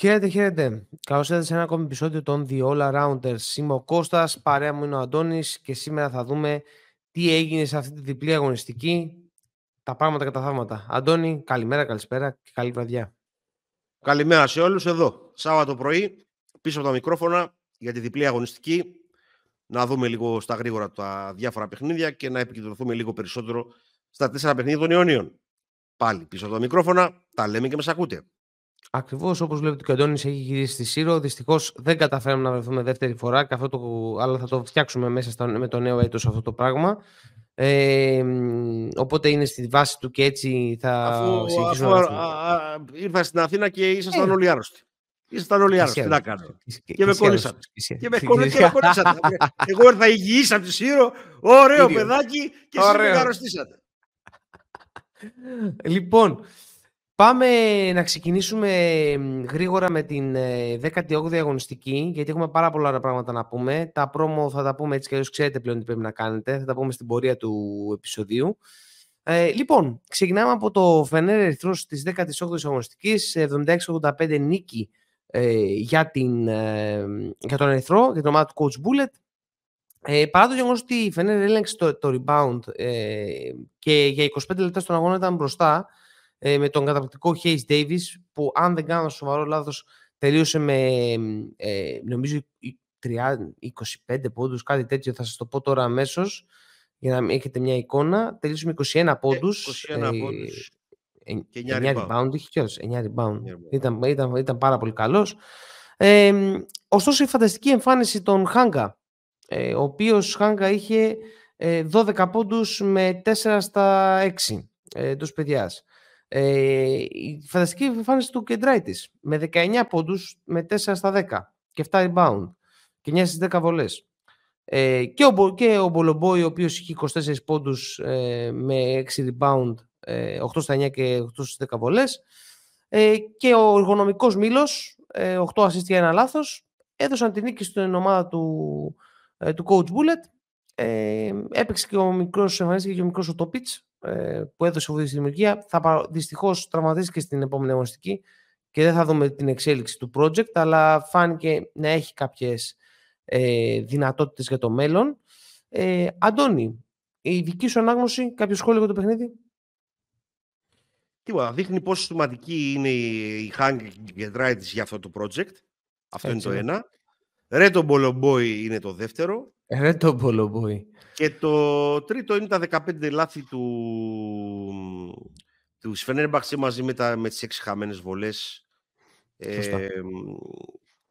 Χαίρετε, χαίρετε. Καλώς ήρθατε σε ένα ακόμη επεισόδιο των The All Arounders. Είμαι ο Κώστας, παρέα μου είναι ο Αντώνης και σήμερα θα δούμε τι έγινε σε αυτή τη διπλή αγωνιστική. Τα πράγματα και τα θαύματα. Αντώνη, καλημέρα, καλησπέρα και καλή βραδιά. Καλημέρα σε όλους εδώ. Σάββατο πρωί, πίσω από τα μικρόφωνα για τη διπλή αγωνιστική. Να δούμε λίγο στα γρήγορα τα διάφορα παιχνίδια και να επικεντρωθούμε λίγο περισσότερο στα τέσσερα παιχνίδια των Ιωνίων. Πάλι πίσω από τα μικρόφωνα, τα λέμε και μας ακούτε. Ακριβώς όπως βλέπετε και ο Αντώνη έχει γυρίσει στη Σύρο. Δυστυχώς δεν καταφέραμε να βρεθούμε δεύτερη φορά, και αυτό το, αλλά θα το φτιάξουμε μέσα στο, με το νέο έτος αυτό το πράγμα. Ε, οπότε είναι στη βάση του και έτσι θα αφού, αφού α, α, ήρθα στην Αθήνα και ήσασταν ε. όλοι άρρωστοι. Ήσασταν όλοι άρρωστοι. Τι να κάνω. Και με κόλλησατε. Και με κόλλησατε. Εγώ ήρθα υγιής από τη Σύρο, ωραίο παιδάκι και εσείς με αρρωστήσατε. Λοιπόν, Πάμε να ξεκινήσουμε γρήγορα με την 18η ε, αγωνιστική, γιατί έχουμε πάρα πολλά πράγματα να πούμε. Τα πρόμο θα τα πούμε έτσι και αλλιώς ξέρετε πλέον τι πρέπει να κάνετε. Θα τα πούμε στην πορεία του επεισοδίου. Ε, λοιπόν, ξεκινάμε από το Φενέρ Ερυθρός της 18ης αγωνιστικής, 76-85 νίκη ε, για, την, ε, για τον Ερυθρό, για την ομάδα του Coach Bullet. Ε, παρά το γεγονός ότι η Φενέρ έλεγξε το, το rebound ε, και για 25 λεπτά στον αγώνα ήταν μπροστά, ε, με τον καταπληκτικό Hayes Davis που αν δεν κάνω σοβαρό λάθος τελείωσε με ε, νομίζω 30, 25 πόντους, κάτι τέτοιο θα σας το πω τώρα αμέσως για να έχετε μια εικόνα. Τελείωσε με 21 πόντους. 21 ε, πόντους. Και 9, 9 rebound. rebound. Είχε και 9 rebound. Ήταν, ήταν, ήταν πάρα πολύ καλός. Ε, ωστόσο η φανταστική εμφάνιση των Χάγκα, ε, ο οποίος Χάγκα είχε ε, 12 πόντους με 4 στα 6 ε, τους παιδιάς. Ε, η φανταστική εμφάνιση του Κεντράιτη με 19 πόντους με 4 στα 10 και 7 rebound και 9 στις 10 βολές. Ε, και, ο, και ο Μπολομπόη, ο οποίος είχε 24 πόντους ε, με 6 rebound, ε, 8 στα 9 και 8 στις 10 βολές. Ε, και ο εργονομικό Μήλο, ε, 8 assist για ένα λάθος, έδωσαν την νίκη στην ομάδα του, ε, του coach Bullet. Ε, έπαιξε και ο μικρός, εμφανίστηκε και ο μικρός ο Τόπιτς, ε, που έδωσε αυτή τη δημιουργία θα δυστυχώς τραυματίστηκε στην επόμενη αγωνιστική και δεν θα δούμε την εξέλιξη του project, αλλά φάνηκε να έχει κάποιες ε, δυνατότητες για το μέλλον. Ε, Αντώνη, η δική σου ανάγνωση, κάποιο σχόλιο για το παιχνίδι; Τίποτα, δείχνει πόσο σημαντική είναι η Hang και για αυτό το project. Αυτό είναι το ένα. Ρέτο Μπολομπόι είναι το δεύτερο. Ρέτο Μπολομπόι. Και το τρίτο είναι τα 15 λάθη του, του Σφενέρμπαξε μαζί με, τα, με τις 6 χαμένες βολές. Ε,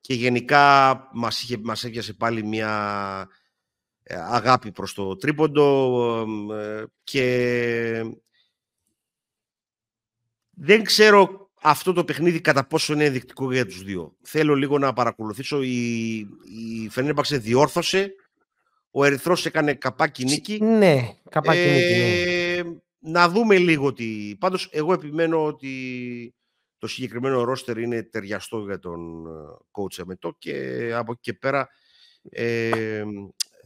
και γενικά μας, είχε, μας έπιασε πάλι μια ε, αγάπη προς το τρίποντο ε, και δεν ξέρω αυτό το παιχνίδι κατά πόσο είναι ενδεικτικό για τους δύο. Θέλω λίγο να παρακολουθήσω. Η, η Φενέρμπαξε διόρθωσε ο Ερυθρός έκανε καπάκι νίκη. Ναι, καπάκι ε, νίκη. Ναι. Να δούμε λίγο τι. Πάντως, εγώ επιμένω ότι το συγκεκριμένο ρόστερ είναι ταιριαστό για τον ε, coach Εμετό και από εκεί και πέρα ε,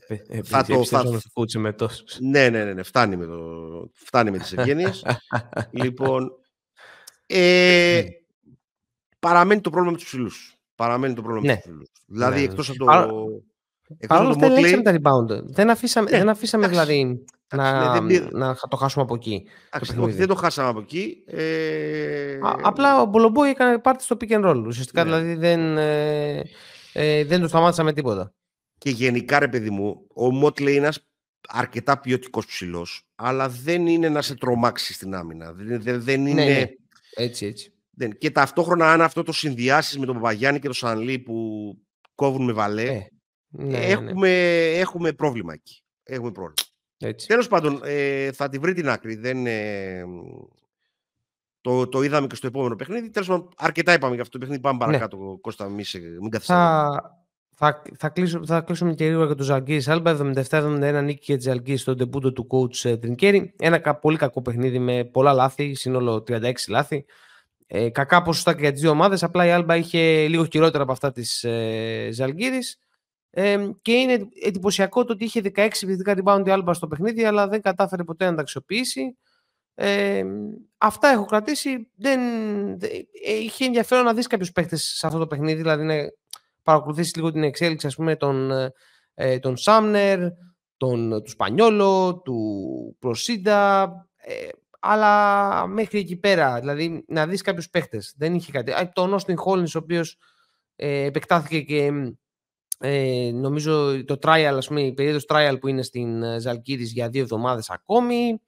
ε, θα το... Θα... Ναι, ναι, ναι, ναι, φτάνει με, το, φτάνει με τις ευγένειες. λοιπόν, ε, ναι. παραμένει το πρόβλημα με τους ψηλούς. Παραμένει το πρόβλημα ναι. με τους ψηλούς. Δηλαδή, ναι, εκτός από το... Παρ' όλα αυτά ελέγξαμε τα rebound. Δεν αφήσαμε, ναι, δεν αφήσαμε δηλαδή να, ναι, να το χάσουμε από εκεί. όχι, δεν το χάσαμε από εκεί. Ε... Α, απλά ο Μπολομπόη έκανε πάρτι στο pick and roll. Ουσιαστικά ναι. δηλαδή δεν, ε, ε, δεν το σταμάτησα με τίποτα. Και γενικά ρε παιδί μου, ο Μότλε είναι ένας αρκετά ποιοτικός ψηλός, αλλά δεν είναι να σε τρομάξει στην άμυνα. Δεν, δεν, δεν ναι, είναι... Ναι, Έτσι, έτσι. Δεν. Και ταυτόχρονα αν αυτό το συνδυάσεις με τον Παπαγιάννη και τον Σανλή που κόβουν με βαλέ, ε. Ναι, ναι, έχουμε, έχουμε πρόβλημα εκεί. Έχουμε πρόβλημα. Έτσι. Τέλος πάντων, ε, θα τη βρει την άκρη. Δεν, ε, το, το είδαμε και στο επόμενο παιχνίδι. Τέλος πάντων, αρκετά είπαμε για αυτό το παιχνίδι. Πάμε ναι. παρακάτω, ναι. Κώστα, μην, μην θα, θα, θα, κλείσω, θα κλείσουμε και λίγο για τον Ζαλγκύρη Άλμπα. 77-71 νίκη για Ζαλγκύρη στον τεμπούτο του coach ε, Τρινκέρι. Ένα πολύ κακό παιχνίδι με πολλά λάθη, σύνολο 36 λάθη. Ε, κακά ποσοστά και για τις δύο ομάδες. Απλά η Άλμπα είχε λίγο χειρότερα από αυτά της ε, ε, και είναι εντυπωσιακό το ότι είχε 16 επιθετικά rebound η Άλμπα στο παιχνίδι, αλλά δεν κατάφερε ποτέ να τα αξιοποιήσει. Ε, αυτά έχω κρατήσει. Δεν, είχε ενδιαφέρον να δεις κάποιους παίχτες σε αυτό το παιχνίδι, δηλαδή να παρακολουθήσεις λίγο την εξέλιξη ας πούμε, τον, ε, τον Σάμνερ, τον, του Σπανιόλο, του Προσίντα, ε, αλλά μέχρι εκεί πέρα, δηλαδή να δεις κάποιους παίχτες. Δεν είχε κάτι. Τον Όστιν Χόλινς, ο οποίος ε, επεκτάθηκε και ε, νομίζω το trial, ας πούμε, η περίοδος trial που είναι στην ε, Ζαλκύρης για δύο εβδομάδες ακόμη.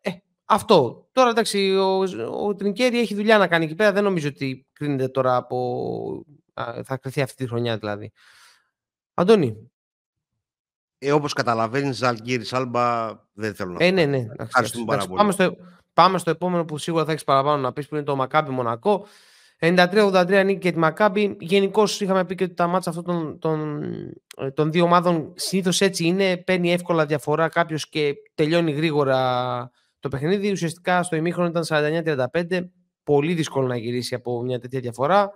Ε, αυτό. Τώρα εντάξει, ο, ο Τρινκέρι έχει δουλειά να κάνει εκεί πέρα. Δεν νομίζω ότι κρίνεται τώρα από... θα κρυθεί αυτή τη χρονιά δηλαδή. Αντώνη. Ε, όπως καταλαβαίνεις, Ζαλκύρης, Άλμπα, δεν θέλω να Ε, ναι, ναι. Πάμε στο, πάμε στο επόμενο που σίγουρα θα έχεις παραπάνω να πεις που είναι το Μακάμπι Μονακό. 93-83 νίκη και τη Μακάμπη. Γενικώς είχαμε πει και ότι τα μάτια αυτών των, των, ε, των δύο ομάδων συνήθως έτσι είναι. Παίρνει εύκολα διαφορά κάποιος και τελειώνει γρήγορα το παιχνίδι. Ουσιαστικά στο ημίχρονο ήταν 49-35. Πολύ δύσκολο να γυρίσει από μια τέτοια διαφορά.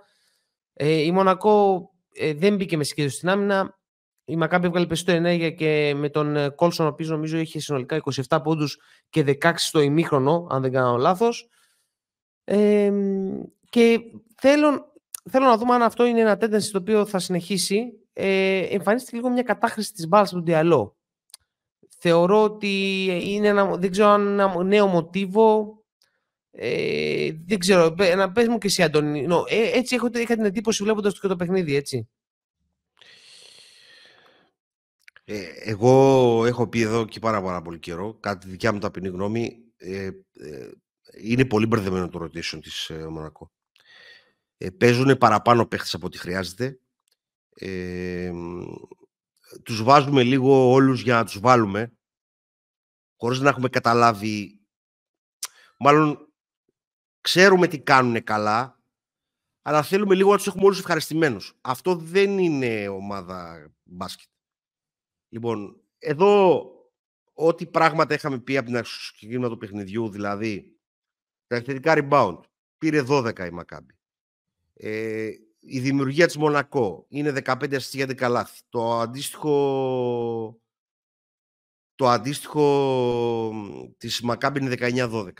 Ε, η Μονακό ε, δεν μπήκε με συγκέντρωση στην άμυνα. Η Μακάμπη έβγαλε περισσότερο ενέργεια και με τον ε, Κόλσον, ο οποίος νομίζω είχε συνολικά 27 πόντους και 16 στο ημίχρονο, αν δεν κάνω λάθος. Ε, και θέλω, θέλω να δούμε αν αυτό είναι ένα tendency το οποίο θα συνεχίσει. Ε, εμφανίστηκε λίγο μια κατάχρηση της μπάλας του Διαλό. Θεωρώ ότι είναι ένα, δεν ξέρω αν είναι ένα νέο μοτίβο. Ε, δεν ξέρω, να πες μου και εσύ Αντώνη. ε, έτσι έχω, είχα την εντύπωση βλέποντας και το παιχνίδι, έτσι. Ε, εγώ έχω πει εδώ και πάρα, πάρα πολύ καιρό, κάτι δικιά μου ταπεινή γνώμη, ε, ε, είναι πολύ μπερδεμένο το rotation της ε, Μονακό. Ε, παίζουν παραπάνω παίχτες από ό,τι χρειάζεται. Ε, τους βάζουμε λίγο όλους για να τους βάλουμε, χωρίς να έχουμε καταλάβει... Μάλλον ξέρουμε τι κάνουν καλά, αλλά θέλουμε λίγο να τους έχουμε όλους ευχαριστημένους. Αυτό δεν είναι ομάδα μπάσκετ. Λοιπόν, εδώ ό,τι πράγματα είχαμε πει από την αρχή του παιχνιδιού, δηλαδή τα επιθετικά rebound, πήρε 12 η Μακάμπη. Ε, η δημιουργία της Μονακό είναι 15 αστεία 11 λάθη. Το αντίστοιχο, το αντίστοιχο της Μακάμπη είναι 19-12.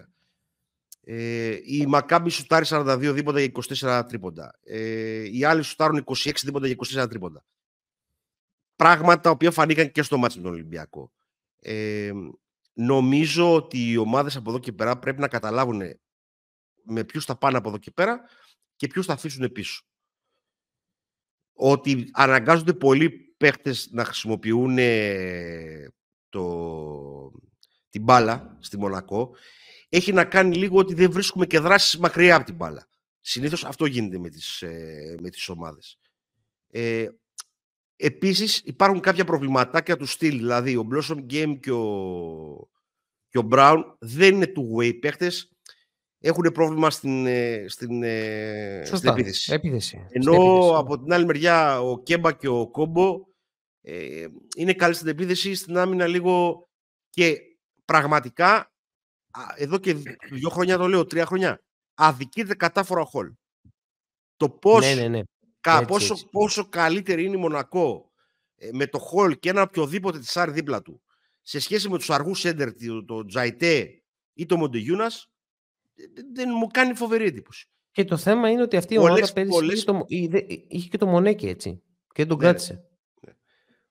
Ε, η Μακάμπη σουτάρει 42 δίποτα για 24 τρίποντα. Ε, οι άλλοι σουτάρουν 26 δίποτα για 24 τρίποντα. Πράγματα τα οποία φανήκαν και στο μάτι με τον Ολυμπιακό. Ε, νομίζω ότι οι ομάδες από εδώ και πέρα πρέπει να καταλάβουν με ποιους θα πάνε από εδώ και πέρα και ποιους θα αφήσουν πίσω. Ότι αναγκάζονται πολλοί παίχτες να χρησιμοποιούν το, την μπάλα στη Μονακό έχει να κάνει λίγο ότι δεν βρίσκουμε και δράσεις μακριά από την μπάλα. Συνήθως αυτό γίνεται με τις, ε, με τις ομάδες. Ε, επίσης υπάρχουν κάποια προβληματάκια του στυλ, δηλαδή ο Blossom Game και ο, και ο Brown δεν είναι two-way παίχτες, έχουν πρόβλημα στην, ε, στην, ε, στην επίθεση. επίθεση. Ενώ από την άλλη μεριά ο Κέμπα και ο Κόμπο ε, είναι καλή στην επίθεση, στην άμυνα λίγο και πραγματικά εδώ και δύο χρόνια το λέω, τρία χρόνια, αδικείται κατάφορα ο Χολ. Το πώς, ναι, ναι, ναι. Κα, πόσο, πόσο καλύτερη είναι η Μονακό με το Χολ και ένα οποιοδήποτε τσάρι δίπλα του σε σχέση με τους αργούς έντερ, το Τζαϊτέ ή το Μοντεγιούνας, δεν μου κάνει φοβερή εντύπωση. Και το θέμα είναι ότι αυτή η ομάδα πέρυσι το, είχε και το Μονέκη έτσι και τον ναι, κράτησε. Ναι.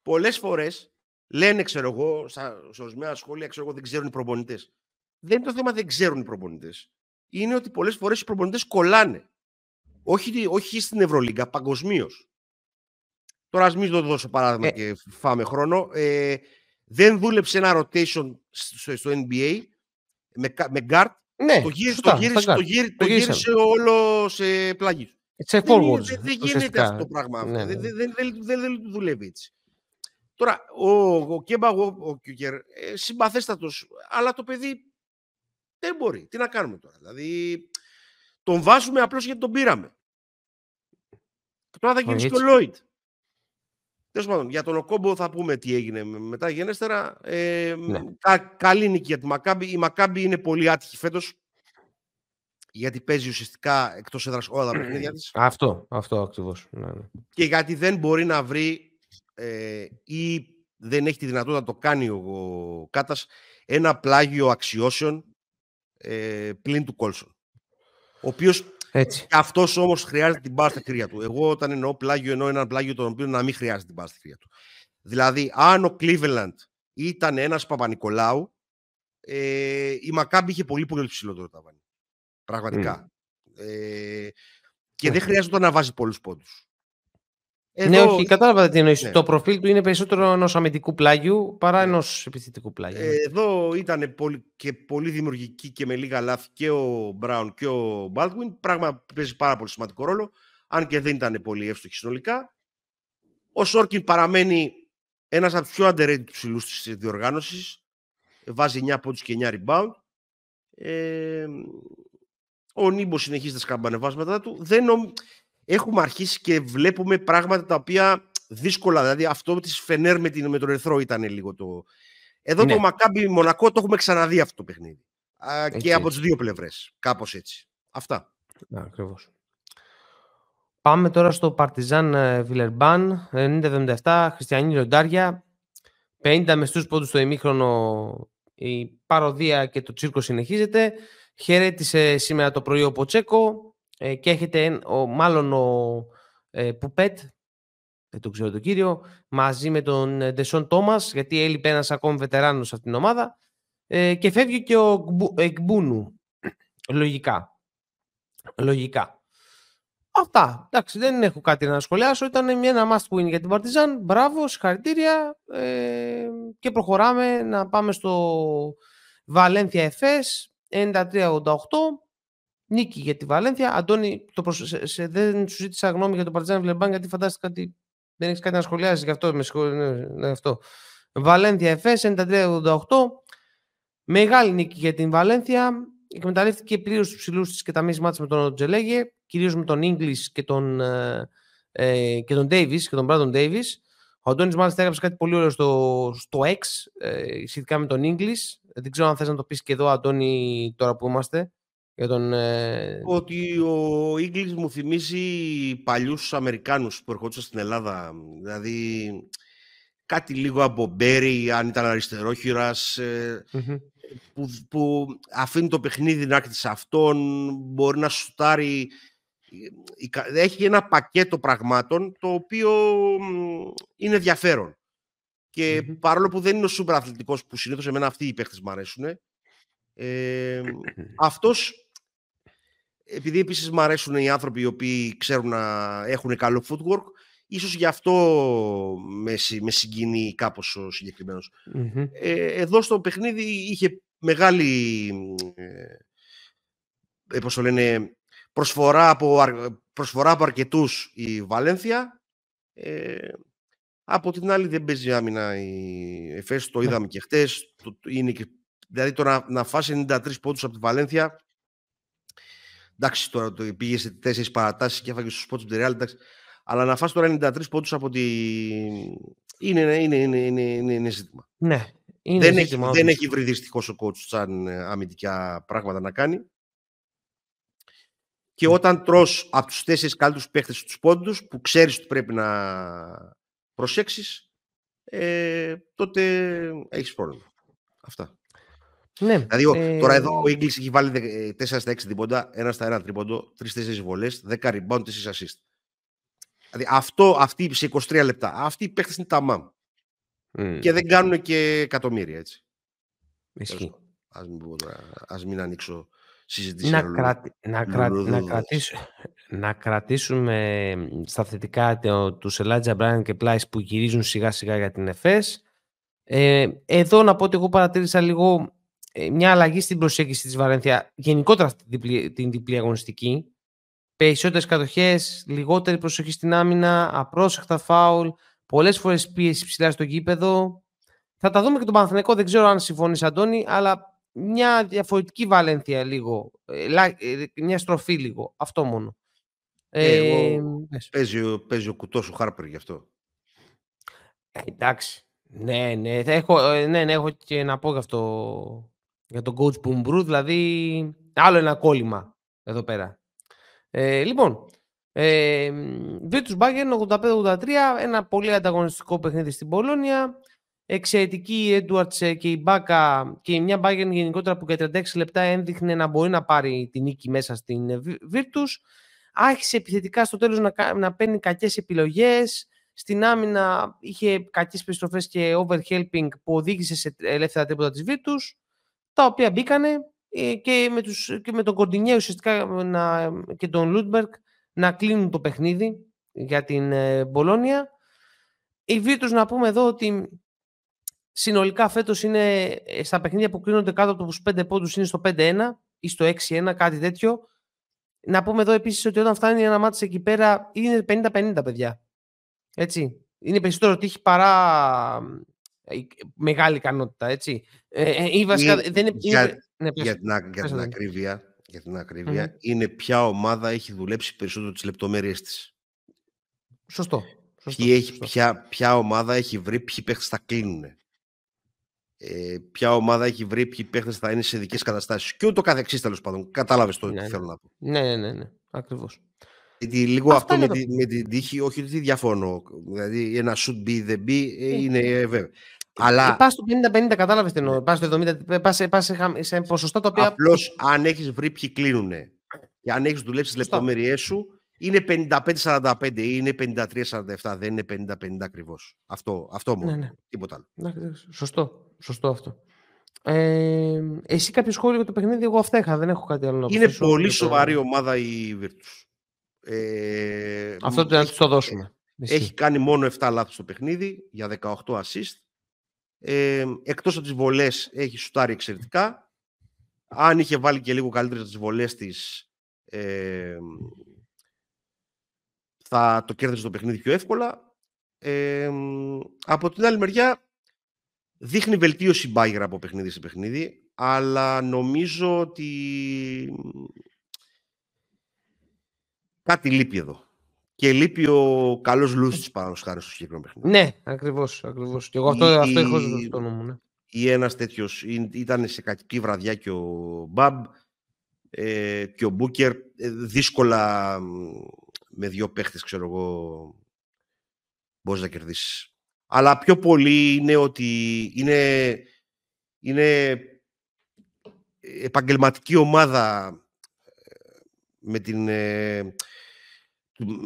Πολλές φορές λένε, ξέρω εγώ, σε ορισμένα σχόλια, ξέρω εγώ, δεν ξέρουν οι προπονητές. Δεν είναι το θέμα δεν ξέρουν οι προπονητές. Είναι ότι πολλές φορές οι προπονητές κολλάνε. Όχι, όχι στην Ευρωλίγκα, παγκοσμίως. Τώρα ας μην το δώσω παράδειγμα ε... και φάμε χρόνο. Ε, δεν δούλεψε ένα rotation στο, στο NBA με, με guard ναι, το, γύρισε, σωστά, το, γύρισε, το, γύρισε, το γύρισε όλο σε πλάγι. Σε forwards. Δεν, δεν γίνεται αυτό το πράγμα. Ναι, ναι. Δεν, δεν, δεν, δεν, δουλεύει έτσι. Τώρα, ο, ο Κέμπα, ο, ο Κιουκέρ, ε, συμπαθέστατος, αλλά το παιδί δεν μπορεί. Τι να κάνουμε τώρα. Δηλαδή, τον βάζουμε απλώς γιατί τον πήραμε. Τώρα θα γίνει και ο Λόιτ. Τέλος πάντων, για τον Οκόμπο θα πούμε τι έγινε μετά γενέστερα. Ε, ναι. κα, καλή νίκη για τη Μακάμπη. Η Μακάμπη είναι πολύ άτυχη φέτος. Γιατί παίζει ουσιαστικά εκτός έδρας όλα τα παιχνίδια της. Αυτό, αυτό ακριβώς. Ναι, ναι. Και γιατί δεν μπορεί να βρει ε, ή δεν έχει τη δυνατότητα να το κάνει ο, ο Κάτας ένα πλάγιο αξιώσεων ε, πλην του Κόλσον. Ο οποίος αυτός όμως χρειάζεται την μπάλα στα κρύα του. Εγώ όταν εννοώ πλάγιο, εννοώ έναν πλάγιο τον οποίο να μην χρειάζεται την μπάλα στα κρύα του. Δηλαδή, αν ο Cleveland ήταν ένας Παπα-Νικολάου, ε, η Μακάμπη είχε πολύ πολύ ψηλότερο ταβάνι. Πραγματικά. Ε, και δεν χρειάζεται να βάζει πολλούς πόντους. Ναι, όχι, κατάλαβα τι εννοείς. Ναι. Το προφίλ του είναι περισσότερο ενός αμυντικού πλάγιου παρά ναι. ενός επιθετικού πλάγιου. Εδώ ήταν πολύ, και πολύ δημιουργική και με λίγα λάθη και ο Μπράουν και ο Μπάλτουιν. Πράγμα που παίζει πάρα πολύ σημαντικό ρόλο, αν και δεν ήταν πολύ εύστοχη συνολικά. Ο Σόρκιν παραμένει ένας από τους πιο underrated ψηλού της διοργάνωσης. Βάζει 9 πόντους και 9 rebound. Ε, ο Νίμπο συνεχίζει τα σκαμπανεβάσματα του. Δεν νομ έχουμε αρχίσει και βλέπουμε πράγματα τα οποία δύσκολα, δηλαδή αυτό της Φενέρ με, την, με τον Ερθρό ήταν λίγο το... Εδώ ναι. το Μακάμπι Μονακό το έχουμε ξαναδεί αυτό το παιχνίδι. και από τις δύο πλευρές. Κάπως έτσι. Αυτά. Ναι, ακριβώς. Πάμε τώρα στο Παρτιζάν ε, Βιλερμπάν, 90-77, Χριστιανή Λοντάρια, 50 μεστούς πόντους στο ημίχρονο, η παροδία και το τσίρκο συνεχίζεται. Χαιρέτησε σήμερα το πρωί ο Ποτσέκο, ε, και έχετε ο, μάλλον ο ε, Πουπέτ, δεν το ξέρω τον κύριο, μαζί με τον ε, Ντεσόν Τόμας, γιατί έλειπε ένας ακόμη βετεράνος σε αυτήν την ομάδα ε, και φεύγει και ο Εκμπούνου, λογικά. Λογικά. Αυτά. Εντάξει, δεν έχω κάτι να σχολιάσω. Ήταν μια ένα must win για την Παρτιζάν. Μπράβο, συγχαρητήρια. Ε, και προχωράμε να πάμε στο Βαλένθια Εφές 93-88. Νίκη για τη Βαλένθια. Αντώνη, το προσ... σε, σε, δεν σου ζήτησα γνώμη για τον Παρτιζάν Βλεμπάν γιατί φαντάστηκα ότι δεν έχεις κάτι να σχολιάσεις γι' αυτό. Με σχολ... ναι, ναι, αυτό. Βαλένθια Εφές 93-88. Μεγάλη νίκη για την Βαλένθια. Εκμεταλλεύτηκε πλήρως τους ψηλούς της και τα μίσμα με τον Τζελέγε, κυρίως με τον Inglis και τον, ε, ε, και τον Davis και τον Brandon Davis. Ο Αντώνης μάλιστα έγραψε κάτι πολύ ωραίο στο, στο X ε, σχετικά με τον Inglis. Δεν ξέρω αν θες να το πεις και εδώ, Αντώνη, τώρα που είμαστε. Για τον, ε... Ότι ο Ίγκλης μου θυμίζει παλιούς Αμερικάνους που ερχόντουσαν στην Ελλάδα. Δηλαδή κάτι λίγο από Μπέρι, αν ήταν αριστερόχειρας, ε, που, που αφήνει το παιχνίδι να έρχεται σε αυτόν, μπορεί να σουτάρει. Έχει ένα πακέτο πραγμάτων το οποίο είναι ενδιαφέρον. Και παρόλο που δεν είναι ο σούπερ αθλητικός που συνήθως εμένα αυτοί οι παίχτες μου αρέσουν, ε, αυτός επειδή επίσης μου αρέσουν οι άνθρωποι οι οποίοι ξέρουν να έχουν καλό footwork, ίσως γι' αυτό με, με συγκινεί κάπως ο συγκεκριμενος Ε, εδώ στο παιχνίδι είχε μεγάλη ε, πώς το λένε, προσφορά από, προσφορά από αρκετούς η Βαλένθια. Ε, από την άλλη δεν παίζει άμυνα η ΕΦΕΣ, το ναι. είδαμε και χτες. Το, είναι και, δηλαδή το να, να φάσει 93 πόντους από τη Βαλένθια Εντάξει, τώρα το πήγε σε τέσσερις παρατάσεις και έφαγες στου πόντους του Real. Αλλά να φας τώρα 93 πόντους από τη. Είναι, είναι, είναι, είναι, είναι, είναι ζήτημα. Ναι, είναι δεν, ζήτημα, έχει, δεν έχει βρει δυστυχώς ο coach σαν ε, αμυντικά πράγματα να κάνει. Και ναι. όταν τρως από τους τέσσερις καλύτερους παίχτες τους πόντους που ξέρεις ότι πρέπει να προσέξεις, ε, τότε έχεις πρόβλημα. Αυτά. Ναι, δηλαδή, ε... τώρα εδώ ο Ίγκλης έχει βάλει 4 στα 6 τρίποντα, 1 στα 1 τρίποντο, 3-4 βολές, 10 rebound, 4 assist. Δηλαδή αυτό, αυτοί σε 23 λεπτά, αυτοί οι παίχτε είναι τα μάμ. Mm. Και δεν κάνουν και εκατομμύρια έτσι. Ισχύει. Ας μην, ας μην ανοίξω συζήτηση. Να, κρατη, να, κρα, να, κρατήσουμε, να κρατήσουμε στα θετικά τους Elijah Bryan και Πλάις που γυρίζουν σιγά σιγά για την ΕΦΕΣ. Ε, εδώ να πω ότι εγώ παρατήρησα λίγο ε, μια αλλαγή στην προσέγγιση της Βαλένθια γενικότερα αυτή την διπλή, την διπλή αγωνιστική. Περισσότερες κατοχές, λιγότερη προσοχή στην άμυνα, απρόσεχτα φάουλ, πολλές φορές πίεση ψηλά στο γήπεδο. Θα τα δούμε και τον Παναθηναϊκό, δεν ξέρω αν συμφωνείς Αντώνη, αλλά μια διαφορετική Βαλένθια λίγο, ε, ε, μια στροφή λίγο, αυτό μόνο. Ε, εγώ, παίζει, παίζει ο κουτός ο Χάρπερ γι' αυτό. Ε, εντάξει. Ναι, ναι, έχω, ναι, ναι, έχω και να πω γι' αυτό για τον coach Μπουμπρού, δηλαδή άλλο ένα κόλλημα εδώ πέρα. Ε, λοιπόν, ε, Virtus Bayern 85-83, ένα πολύ ανταγωνιστικό παιχνίδι στην Πολώνια. εξαιρετική η Έντουαρτς και η Μπάκα και μια Bayern γενικότερα που για 36 λεπτά έδειχνε να μπορεί να πάρει την νίκη μέσα στην Virtus. Άρχισε επιθετικά στο τέλος να, να παίρνει κακές επιλογές. Στην άμυνα είχε κακές περιστροφές και overhelping που οδήγησε σε ελεύθερα τίποτα της Virtus, τα οποία μπήκανε ε, και με, τους, και με τον Κορντινιέ ουσιαστικά να, και τον Λούντμπεργκ να κλείνουν το παιχνίδι για την ε, Μπολόνια. Η Virtus να πούμε εδώ ότι συνολικά φέτος είναι ε, στα παιχνίδια που κρίνονται κάτω από τους 5 πόντους είναι στο 5-1 ή στο 6-1, κάτι τέτοιο. Να πούμε εδώ επίσης ότι όταν φτάνει ένα ματς εκεί πέρα είναι 50-50 παιδιά. Έτσι. Είναι περισσότερο τύχη παρά ε, μεγάλη ικανότητα, έτσι. Ε, ή βασικά, δεν είναι, για, ναι, για, την, για την ακρίβεια, για την ακρίβεια είναι ποια ομάδα έχει δουλέψει περισσότερο τις λεπτομέρειες της. Σωστό. Σωστό, έχει, Ποια, ποια ομάδα έχει βρει ποιοι παίχτες θα κλείνουν ε, ποια ομάδα έχει βρει, ποιοι παίχτες θα είναι σε ειδικές καταστάσεις. Και ούτω καθεξής τέλος πάντων. Κατάλαβες το ναι, τι θέλω να πω. Ναι, ναι, ναι, ναι. ακριβώς. Γιατί λίγο αυτό με, τη, με, την τύχη, όχι ότι διαφωνώ. Δηλαδή ένα should be the be ε, ε είναι ε, βέβαια. Αλλά... Ε, πας στο 50-50, κατάλαβες τι εννοώ. Πας στο 70, πας σε, σε, σε ποσοστά τα οποία. Απλώς αν έχεις βρει ποιοι κλείνουν και αν έχεις δουλέψεις τι λεπτομέρειές σου, είναι 55-45 ή είναι 53-47. Δεν είναι 50-50 ακριβώς. Αυτό, αυτό μόνο. Ναι, ναι. Τίποτα άλλο. Ναι, σωστό. Σωστό αυτό. Ε, εσύ κάποιο σχόλιο για το παιχνίδι, εγώ αυτά είχα, δεν έχω κάτι άλλο να πω. Είναι πολύ σοβαρή ομάδα η Virtus. Ε, αυτό το να τους το δώσουμε. Έχει κάνει μόνο 7 λάθη στο παιχνίδι για 18 assist. Ε, εκτός από τις βολές έχει σουτάρει εξαιρετικά. Αν είχε βάλει και λίγο καλύτερες τις βολές της ε, θα το κέρδισε το παιχνίδι πιο εύκολα. Ε, από την άλλη μεριά Δείχνει βελτίωση μπάγερα από παιχνίδι σε παιχνίδι, αλλά νομίζω ότι κάτι λείπει εδώ. Και λείπει ο καλός Λούστ πάνω χάρη στο συγκεκριμένο παιχνίδι. Ναι, ακριβώς. Ακριβώς. Και εγώ αυτό, η, αυτό έχω στο νου μου. Ναι. Ή ένας τέτοιος ήταν σε κακή βραδιά και ο Μπαμπ ε, και ο Μπούκερ. Ε, δύσκολα με δύο παίχτες, ξέρω εγώ, μπορείς να κερδίσεις αλλά πιο πολύ είναι ότι είναι, είναι επαγγελματική ομάδα ε, με την... Ε,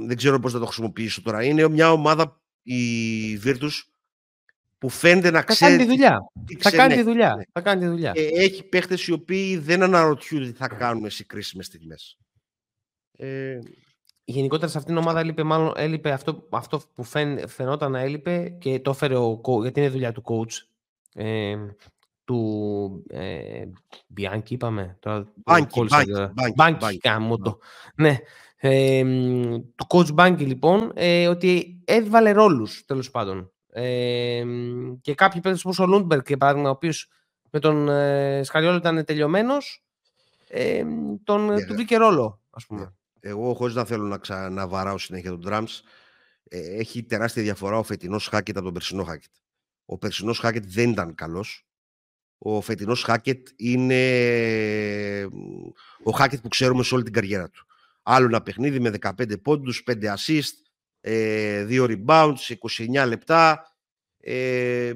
δεν ξέρω πώς θα το χρησιμοποιήσω τώρα. Είναι μια ομάδα, η Virtus, που φαίνεται να ξέρει... Θα κάνει τη δουλειά. Θα κάνει τη δουλειά. Ναι. Θα κάνει τη δουλειά. έχει παίχτες οι οποίοι δεν αναρωτιούνται τι θα κάνουν σε κρίσιμες στιγμές. Ε, γενικότερα σε αυτήν την ομάδα έλειπε, μάλλον, έλειπε αυτό, αυτό που φαίν, φαινόταν να έλειπε και το έφερε ο γιατί είναι δουλειά του coach. Ε, του ε, Bianchi είπαμε. Μπάνκι, Μπάνκι, το. Ναι. Ε, του coach Μπάνκι λοιπόν, ε, ότι έβαλε ρόλους τέλος πάντων. Ε, και κάποιοι παίκτες όπως ο Λούντμπεργκ για παράδειγμα, ο οποίος με τον ε, Σκαριόλο ήταν τελειωμένος, ε, τον, yeah. του βρήκε ρόλο, ας πούμε. Εγώ, χωρίς να θέλω να ξαναβαράω συνέχεια τον Drums, ε, έχει τεράστια διαφορά ο φετινός Χάκετ από τον περσινό Χάκετ. Ο περσινός Χάκετ δεν ήταν καλός. Ο φετινός Χάκετ είναι ο Χάκετ που ξέρουμε σε όλη την καριέρα του. Άλλο ένα παιχνίδι με 15 πόντους, 5 assist, 2 ε, rebounds, 29 λεπτά. Ε,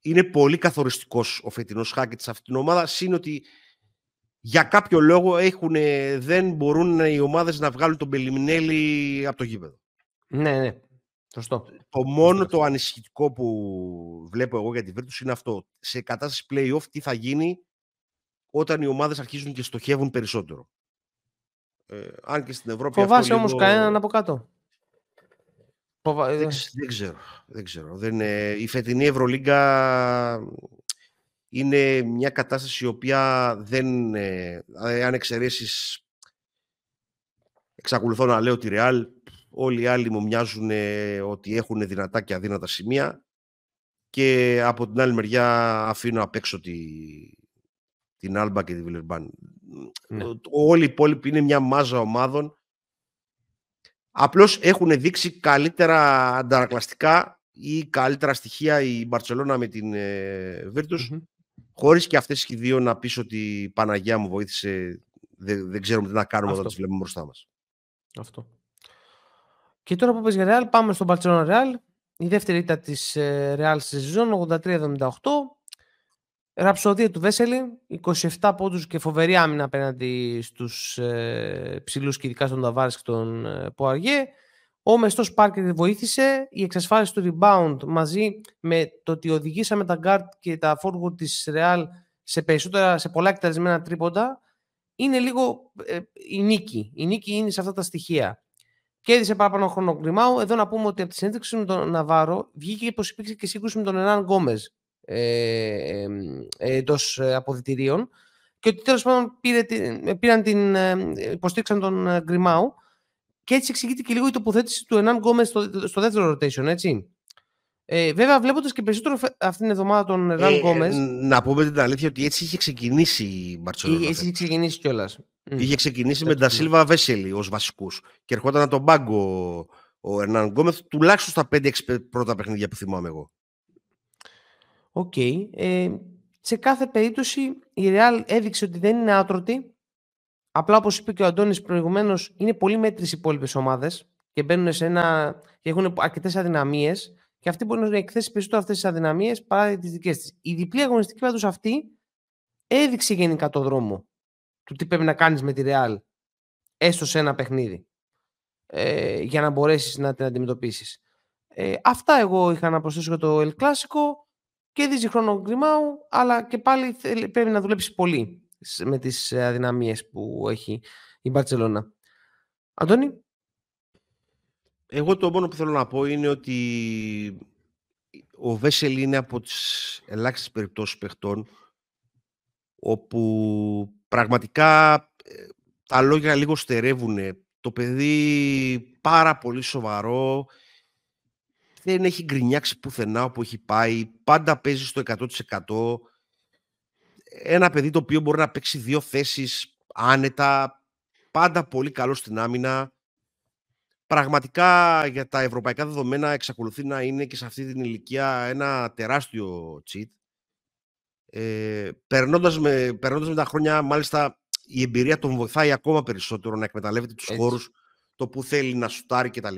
είναι πολύ καθοριστικός ο φετινός Χάκετ σε αυτήν την ομάδα, σύν ότι για κάποιο λόγο έχουν, δεν μπορούν οι ομάδες να βγάλουν τον Πελιμινέλη από το γήπεδο. Ναι, ναι. Σωστό. Το μόνο το ανησυχητικό που βλέπω εγώ για τη Virtus είναι αυτό. Σε κατάσταση play-off τι θα γίνει όταν οι ομάδες αρχίζουν και στοχεύουν περισσότερο. Ε, αν και στην Ευρώπη Φοβάσαι όμως λίγο... κανέναν από κάτω. Δεν, δεν ξέρω. Δεν ξέρω. Δεν, ε, η φετινή Ευρωλίγκα είναι μια κατάσταση η οποία δεν, ε, αν εξαιρέσεις. εξακολουθώ να λέω τη Real, όλοι οι άλλοι μου μοιάζουν ότι έχουν δυνατά και αδύνατα σημεία και από την άλλη μεριά αφήνω απ' έξω τη, την Άλμπα και τη Βιλερμπάν. Ναι. Όλοι οι υπόλοιποι είναι μια μάζα ομάδων. Απλώς έχουν δείξει καλύτερα αντανακλαστικά ή καλύτερα στοιχεία η Μπαρτσελώνα με την ε, Virtus Χωρίς και αυτές οι δύο να πεις ότι η Παναγιά μου βοήθησε, δεν, δεν ξέρουμε τι να κάνουμε Αυτό. όταν τις βλέπουμε μπροστά μας. Αυτό. Και τώρα που πες για Real, πάμε στον Barcelona Real. η δεύτερη ήττα της Real στη σεζόν, 83-78. Ραψοδία του Βέσελη, 27 πόντους και φοβερή άμυνα απέναντι στους ε, ψηλούς και ειδικά στον Ταβάρης και τον ε, Ποαριέ. Ο Μεστός Πάρκερ βοήθησε, η εξασφάλιση του rebound μαζί με το ότι οδηγήσαμε τα guard και τα forward της Real σε, περισσότερα, σε πολλά εκτελεσμένα τρίποντα, είναι λίγο ε, η νίκη. Η νίκη είναι σε αυτά τα στοιχεία. Κέρδισε παραπάνω χρόνο Γκριμάου. Εδώ να πούμε ότι από τη συνέντευξη με τον Ναβάρο βγήκε πως υπήρξε και σύγκρουση με τον Εράν Γκόμες ε, εντός ε, αποδητηρίων και ότι τέλος πάντων πήρε, πήραν την, υποστήριξαν τον Γκριμάου και έτσι εξηγείται και λίγο η τοποθέτηση του Ενάν Γκόμες στο, στο δεύτερο rotation, έτσι. Ε, βέβαια, βλέποντας και περισσότερο αυτήν την εβδομάδα τον Ραν Γκόμε. Να πούμε την αλήθεια ότι έτσι είχε ξεκινήσει η Μπαρσελόνα. Έτσι είχε ξεκινήσει κιόλας. Είχε ξεκινήσει με Ντα Σίλβα Βέσελι ως βασικούς και ερχόταν από τον πάγκο ο Ερνάν Γκόμεθ τουλάχιστον στα 5-6 πρώτα παιχνίδια που θυμάμαι εγώ. Ok. Okay. Ε, σε κάθε περίπτωση η Real έδειξε ότι δεν είναι άτρωτη. Απλά όπως είπε και ο Αντώνης προηγουμένως, είναι πολύ μέτριες οι υπόλοιπες ομάδες και μπαίνουν σε ένα. και έχουν αρκετές αδυναμίες και αυτή μπορεί να εκθέσει περισσότερο αυτές τις αδυναμίες παρά τις δικές της. Η διπλή αγωνιστική πάντως αυτή έδειξε γενικά το δρόμο του τι πρέπει να κάνεις με τη Real έστω σε ένα παιχνίδι ε, για να μπορέσεις να την αντιμετωπίσεις. Ε, αυτά εγώ είχα να προσθέσω για το El Clásico και δίζει χρόνο γκριμάου, αλλά και πάλι πρέπει να δουλέψει πολύ με τις αδυναμίες που έχει η Μπαρτσελώνα. Αντώνη. Εγώ το μόνο που θέλω να πω είναι ότι ο Βέσελ είναι από τις ελάχιστες περιπτώσεις παιχτών όπου πραγματικά ε, τα λόγια λίγο στερεύουν. Το παιδί πάρα πολύ σοβαρό, δεν έχει γκρινιάξει πουθενά όπου έχει πάει, πάντα παίζει στο 100%. Ένα παιδί το οποίο μπορεί να παίξει δύο θέσεις άνετα, πάντα πολύ καλό στην άμυνα πραγματικά για τα ευρωπαϊκά δεδομένα εξακολουθεί να είναι και σε αυτή την ηλικία ένα τεράστιο cheat. Ε, περνώντας, με, περνώντας με τα χρόνια, μάλιστα, η εμπειρία τον βοηθάει ακόμα περισσότερο να εκμεταλλεύεται τους Έτσι. χώρους, το που θέλει να σουτάρει κτλ.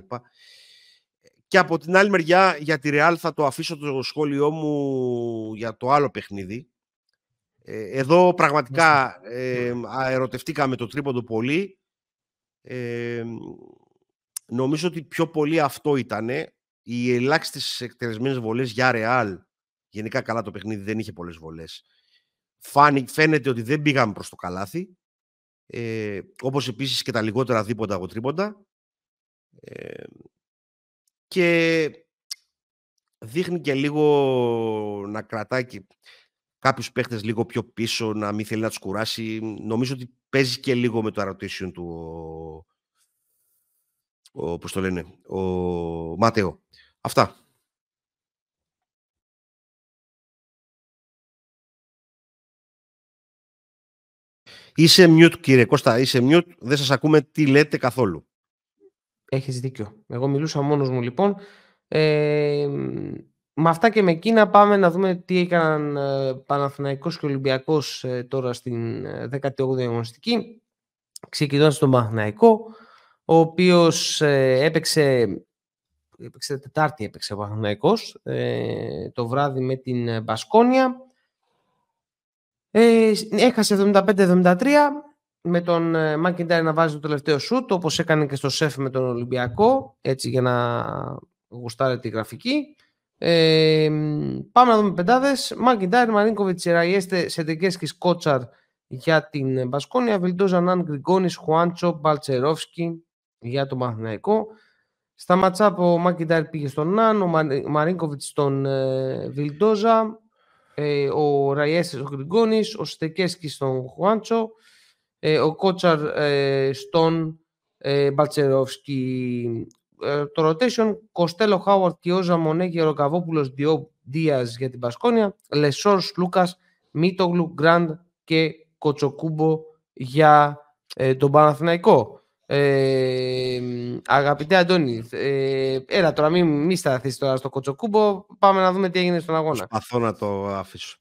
Και από την άλλη μεριά, για τη Real θα το αφήσω το σχόλιο μου για το άλλο παιχνίδι. Ε, εδώ πραγματικά ε, αερωτευτήκαμε το τρίποντο πολύ. Ε, Νομίζω ότι πιο πολύ αυτό ήταν. Οι ελάχιστε εκτελεσμένες βολές για Ρεάλ. Γενικά καλά το παιχνίδι δεν είχε πολλές βολές. Φαίνεται ότι δεν πήγαμε προς το καλάθι. Ε, Όπως επίσης και τα λιγότερα δίποτα από τρίποντα. Ε, και δείχνει και λίγο να κρατάει και κάποιους παίχτες λίγο πιο πίσω, να μην θέλει να τους κουράσει. Νομίζω ότι παίζει και λίγο με το rotation του ο, πώς το λένε, ο Μάτεο. Αυτά. Είσαι mute κύριε Κώστα, είσαι mute, δεν σας ακούμε τι λέτε καθόλου. Έχεις δίκιο. Εγώ μιλούσα μόνος μου λοιπόν. Ε, με αυτά και με εκείνα πάμε να δούμε τι έκαναν ε, Παναθηναϊκός και Ολυμπιακός ε, τώρα στην 18η ε, αγωνιστική. Ξεκινώντας τον Παναθηναϊκό, ο οποίος ε, έπαιξε, έπαιξε Τετάρτη έπαιξε ο ε, το βράδυ με την ε, Μπασκόνια. Ε, έχασε 75-73 με τον ε, Μακιντάιρ να βάζει το τελευταίο σούτ όπως έκανε και στο ΣΕΦ με τον Ολυμπιακό έτσι για να γουστάρει τη γραφική. Ε, πάμε να δούμε πεντάδες. Μακιντάιρ, Μαρίνκοβιτς, Ραϊέστε, Σεντεκέρσκις, Κότσαρ για την Μπασκόνια, Βιλντόζα, Ναν, Γκριγκόνης, Χουάντσο, Μπαλτσερόφσκι, για τον Παναθηναϊκό. Στα matchup ο Μακιντάιρ πήγε στον Ναν, ο Μαρίνκοβιτς στον ε, Βιλντόζα, ε, ο Ραϊέσης ο Γκριγκόνης, ο Στεκέσκι στον Χουάντσο, ε, ο Κότσαρ ε, στον ε, Μπαλτσερόφσκι. Ε, το rotation, Κοστέλο Χάουαρτ, Κιόζα, Μονέ, Γεροκαβόπουλος, Δίας για την Πασκόνια, Λεσόρς, Λούκας, Μίτογλου, Γκραντ και Κοτσοκούμπο για τον Παναθηναϊκό. Ε, αγαπητέ Αντώνη, ε, έλα τώρα μην, μη σταθείς τώρα στο κοτσοκούμπο, πάμε να δούμε τι έγινε στον αγώνα. Προσπαθώ να το αφήσω.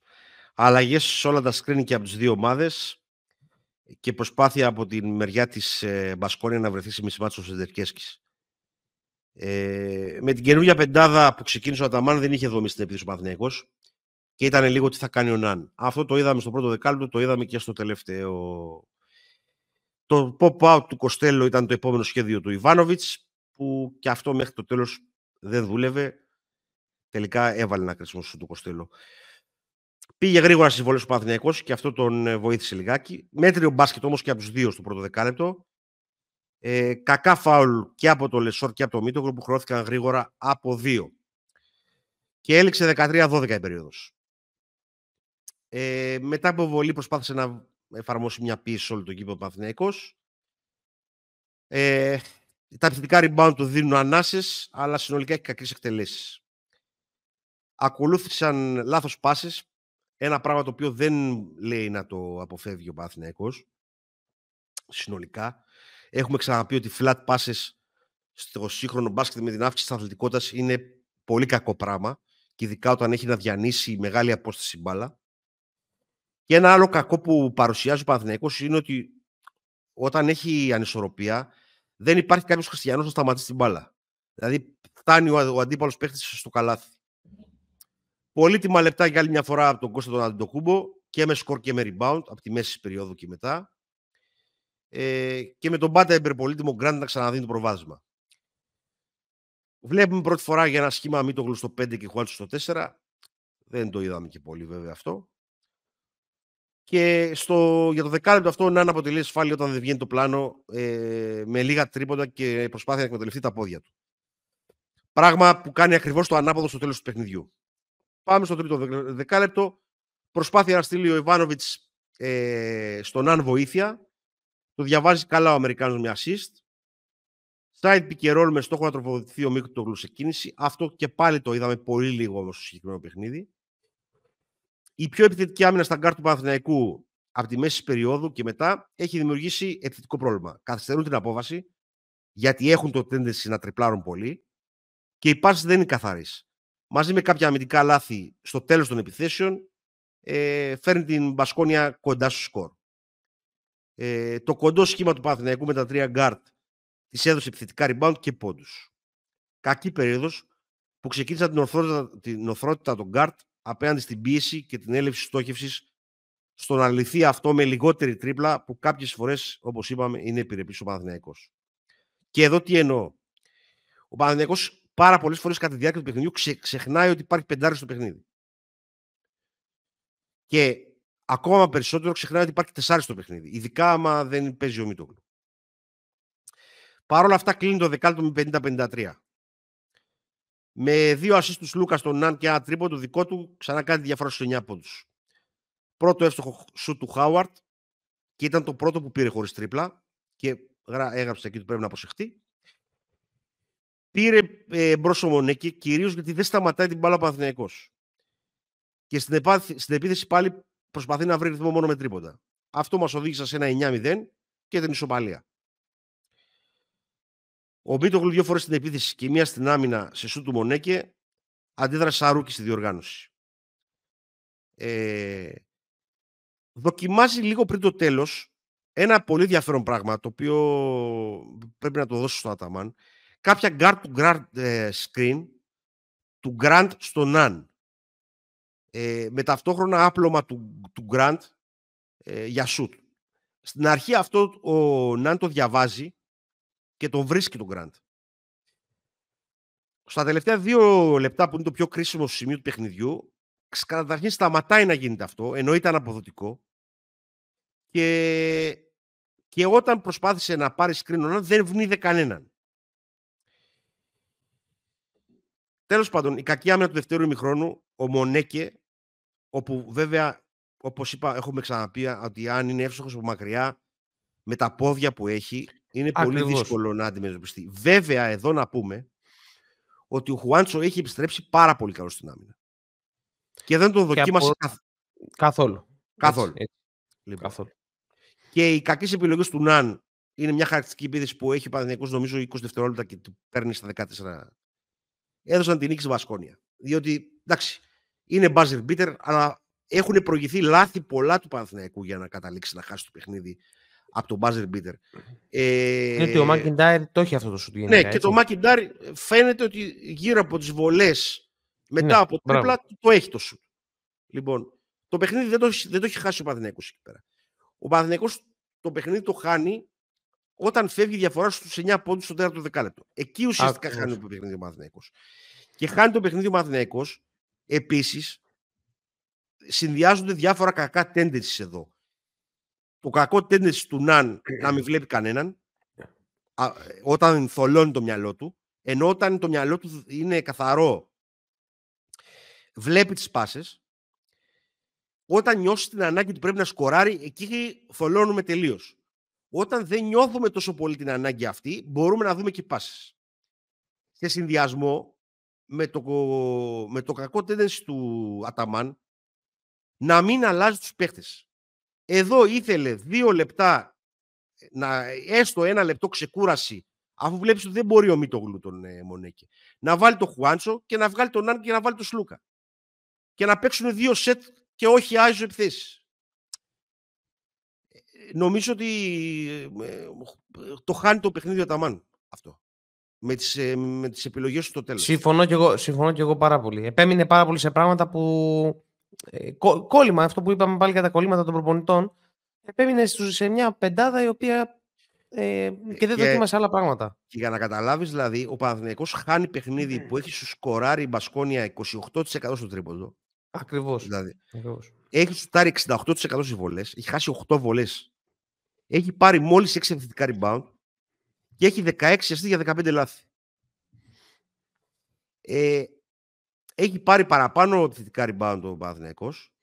Αλλαγές σε όλα τα screen και από τις δύο ομάδες και προσπάθεια από την μεριά της ε, Μπασκόνια να βρεθεί σε μισή μάτσο ο Ε, με την καινούργια πεντάδα που ξεκίνησε ο Αταμάν δεν είχε δομή στην επίθεση ο Παναθηναϊκός και ήταν λίγο τι θα κάνει ο Ναν. Αυτό το είδαμε στο πρώτο δεκάλεπτο, το είδαμε και στο τελευταίο. Το pop-out του Κοστέλο ήταν το επόμενο σχέδιο του Ιβάνοβιτς που και αυτό μέχρι το τέλος δεν δούλευε. Τελικά έβαλε ένα κρίσιμο σου του Κοστέλο. Πήγε γρήγορα στις βολές του Παναθηναϊκός και αυτό τον ε, βοήθησε λιγάκι. Μέτριο μπάσκετ όμως και από τους δύο στο πρώτο δεκάλεπτο. Ε, κακά φάουλ και από το Λεσόρ και από το Μίτογλου που χρώθηκαν γρήγορα από δύο. Και έληξε 13-12 η περίοδος. Ε, μετά από βολή προσπάθησε να εφαρμόσει μια πίεση σε όλο το κήπο Παναθηναϊκός. Ε, τα επιθετικά rebound του δίνουν ανάσες, αλλά συνολικά έχει κακές εκτελέσεις. Ακολούθησαν λάθος πάσες, ένα πράγμα το οποίο δεν λέει να το αποφεύγει ο Παναθηναϊκός, συνολικά. Έχουμε ξαναπεί ότι flat passes στο σύγχρονο μπάσκετ με την αύξηση της αθλητικότητας είναι πολύ κακό πράγμα και ειδικά όταν έχει να διανύσει μεγάλη απόσταση μπάλα. Και ένα άλλο κακό που παρουσιάζει ο Παναθηναϊκός είναι ότι όταν έχει ανισορροπία δεν υπάρχει κάποιος χριστιανός να σταματήσει την μπάλα. Δηλαδή φτάνει ο, ο αντίπαλος παίχτης στο καλάθι. Πολύτιμα λεπτά για άλλη μια φορά από τον Κώστα τον Αντιτοκούμπο και με σκορ και με rebound από τη μέση περίοδου και μετά. Ε, και με τον Μπάντα Εμπερ πολύτιμο Γκραντ να ξαναδίνει το προβάδισμα. Βλέπουμε πρώτη φορά για ένα σχήμα Μήτογλου στο 5 και Χουάλτσου στο 4. Δεν το είδαμε και πολύ βέβαια αυτό. Και στο, για το δεκάλεπτο αυτό να αποτελεί ασφάλεια όταν δεν βγαίνει το πλάνο ε, με λίγα τρίποντα και προσπάθεια να εκμεταλλευτεί τα πόδια του. Πράγμα που κάνει ακριβώς το ανάποδο στο τέλος του παιχνιδιού. Πάμε στο τρίτο δεκάλεπτο. Προσπάθεια να στείλει ο Ιβάνοβιτς ε, στον Αν βοήθεια. Το διαβάζει καλά ο Αμερικάνος με assist. Side pick roll με στόχο να τροφοδοτηθεί ο Μίκος το σε κίνηση. Αυτό και πάλι το είδαμε πολύ λίγο όμως στο συγκεκριμένο παιχνίδι. Η πιο επιθετική άμυνα στα γκάρ του Παναθηναϊκού από τη μέση περίοδου και μετά έχει δημιουργήσει επιθετικό πρόβλημα. Καθυστερούν την απόβαση γιατί έχουν το tendency να τριπλάρουν πολύ και η πάσα δεν είναι καθαρή. Μαζί με κάποια αμυντικά λάθη στο τέλος των επιθέσεων ε, φέρνει την Μπασκόνια κοντά στο σκορ. Ε, το κοντό σχήμα του Παναθηναϊκού με τα τρία γκάρτ της έδωσε επιθετικά rebound και πόντους. Κακή περίοδος που ξεκίνησε την ορθότητα, την ορθότητα των γκάρτ απέναντι στην πίεση και την έλλειψη στόχευσης στο να λυθεί αυτό με λιγότερη τρίπλα που κάποιες φορές, όπως είπαμε, είναι επιρρεπής ο Παναθηναϊκός. Και εδώ τι εννοώ. Ο Παναθηναϊκός πάρα πολλές φορές κατά τη διάρκεια του παιχνιδιού ξε, ξεχνάει ότι υπάρχει πεντάρι στο παιχνίδι. Και ακόμα περισσότερο ξεχνάει ότι υπάρχει τεσσάρι στο παιχνίδι. Ειδικά άμα δεν παίζει ο Μίτογλου. Παρ' όλα αυτά κλείνει το δεκάλεπτο με 50-53 με δύο assist τους Λούκα στον Ναν και ένα τρίπο, το δικό του ξανά κάτι διαφορά στους 9 πόντους. Πρώτο εύστοχο σου του Χάουαρτ και ήταν το πρώτο που πήρε χωρίς τρίπλα και έγραψε εκεί ότι πρέπει να προσεχτεί. Πήρε ε, μπρος ο Μονέκη κυρίως γιατί δεν σταματάει την μπάλα Παναθυναϊκό. Και στην, στην επίθεση πάλι προσπαθεί να βρει ρυθμό μόνο με τρίποτα. Αυτό μας οδήγησε σε ένα 9-0 και την ισοπαλία. Ο Μίτογλου δύο φορές στην επίθεση και μία στην άμυνα σε σου του Μονέκε αντίδρασε σαρούκι στη διοργάνωση. Ε, δοκιμάζει λίγο πριν το τέλος ένα πολύ ενδιαφέρον πράγμα το οποίο πρέπει να το δώσω στον Αταμάν. Κάποια guard to guard ε, screen του Grant στο Nan. Ε, με ταυτόχρονα άπλωμα του, του Grant ε, για shoot. Στην αρχή αυτό ο Nan το διαβάζει και τον βρίσκει τον Γκραντ. Στα τελευταία δύο λεπτά που είναι το πιο κρίσιμο σημείο του παιχνιδιού, καταρχήν σταματάει να γίνεται αυτό, ενώ ήταν αποδοτικό. Και, και όταν προσπάθησε να πάρει screen δεν βνίδε κανέναν. Τέλος πάντων, η κακή άμυνα του δευτέρου ημιχρόνου, ο Μονέκε, όπου βέβαια, όπως είπα, έχουμε ξαναπεί ότι αν είναι εύστοχος από μακριά, με τα πόδια που έχει, είναι πολύ δύσκολο να αντιμετωπιστεί. Βέβαια, εδώ να πούμε ότι ο Χουάντσο έχει επιστρέψει πάρα πολύ καλό στην άμυνα. Και δεν τον δοκίμασε από... καθόλου. Καθόλου. Έτσι, Λοιπόν. καθόλου. Και οι κακές επιλογές του Ναν είναι μια χαρακτηριστική επίθεση που έχει ο νομίζω 20 δευτερόλεπτα και του παίρνει στα 14. Έδωσαν την νίκη στη Βασκόνια. Διότι εντάξει, είναι buzzer beater, αλλά έχουν προηγηθεί λάθη πολλά του Παναθηναϊκού για να καταλήξει να χάσει το παιχνίδι από τον buzzer beater. Ε, είναι ότι ο Μακιντάρ το έχει αυτό το σουτ Ναι, και το Μακιντάρ φαίνεται ότι γύρω από τις βολές μετά ναι, από το τρίπλα το έχει το σουτ. Λοιπόν, το παιχνίδι δεν το, δεν το έχει χάσει ο Παναθηναϊκός εκεί πέρα. Ο Παναθηναϊκός το παιχνίδι το χάνει όταν φεύγει η διαφορά στους 9 πόντους στο τέταρτο δεκάλεπτο. Εκεί ουσιαστικά Α, χάνει το παιχνίδι ο Παναθηναϊκός. Και χάνει το παιχνίδι ο Παναθηναϊκός επίσης συνδυάζονται διάφορα κακά tendencies εδώ. Το κακό tendency του Ναν να μην βλέπει κανέναν όταν θολώνει το μυαλό του, ενώ όταν το μυαλό του είναι καθαρό, βλέπει τις πάσες, όταν νιώσει την ανάγκη του πρέπει να σκοράρει, εκεί θολώνουμε τελείως. Όταν δεν νιώθουμε τόσο πολύ την ανάγκη αυτή, μπορούμε να δούμε και πάσες. Σε συνδυασμό με το, με το κακό tendency του Αταμάν, να μην αλλάζει τους παίχτες. Εδώ ήθελε δύο λεπτά, να, έστω ένα λεπτό ξεκούραση, αφού βλέπεις ότι δεν μπορεί ο Μίτογλου τον ε, Μονέκη, να βάλει το Χουάντσο και να βγάλει τον Νάν και να βάλει τον Σλούκα. Και να παίξουν δύο σετ και όχι άιζο επιθέσεις. Νομίζω ότι ε, το χάνει το παιχνίδι ο Ταμάν αυτό. Με τις, ε, με τις επιλογές του στο τέλος. Συμφωνώ και, εγώ, συμφωνώ και εγώ πάρα πολύ. Επέμεινε πάρα πολύ σε πράγματα που ε, κόλλημα, αυτό που είπαμε πάλι για τα κολλήματα των προπονητών, επέμεινε σε μια πεντάδα η οποία ε, και δεν δοκίμασε άλλα πράγματα. Και για να καταλάβεις, δηλαδή, ο Παναθηναϊκός χάνει παιχνίδι που έχει σου σκοράρει η Μπασκόνια 28% στο τρίποντο. Ακριβώς. Δηλαδή, έχει σου τάρει 68% στις βολές, έχει χάσει 8 βολές. Έχει πάρει μόλις 6 επιθετικά rebound και έχει 16 αστή για 15 λάθη. Ε, έχει πάρει παραπάνω επιθετικά rebound ο Παναθηναϊκός.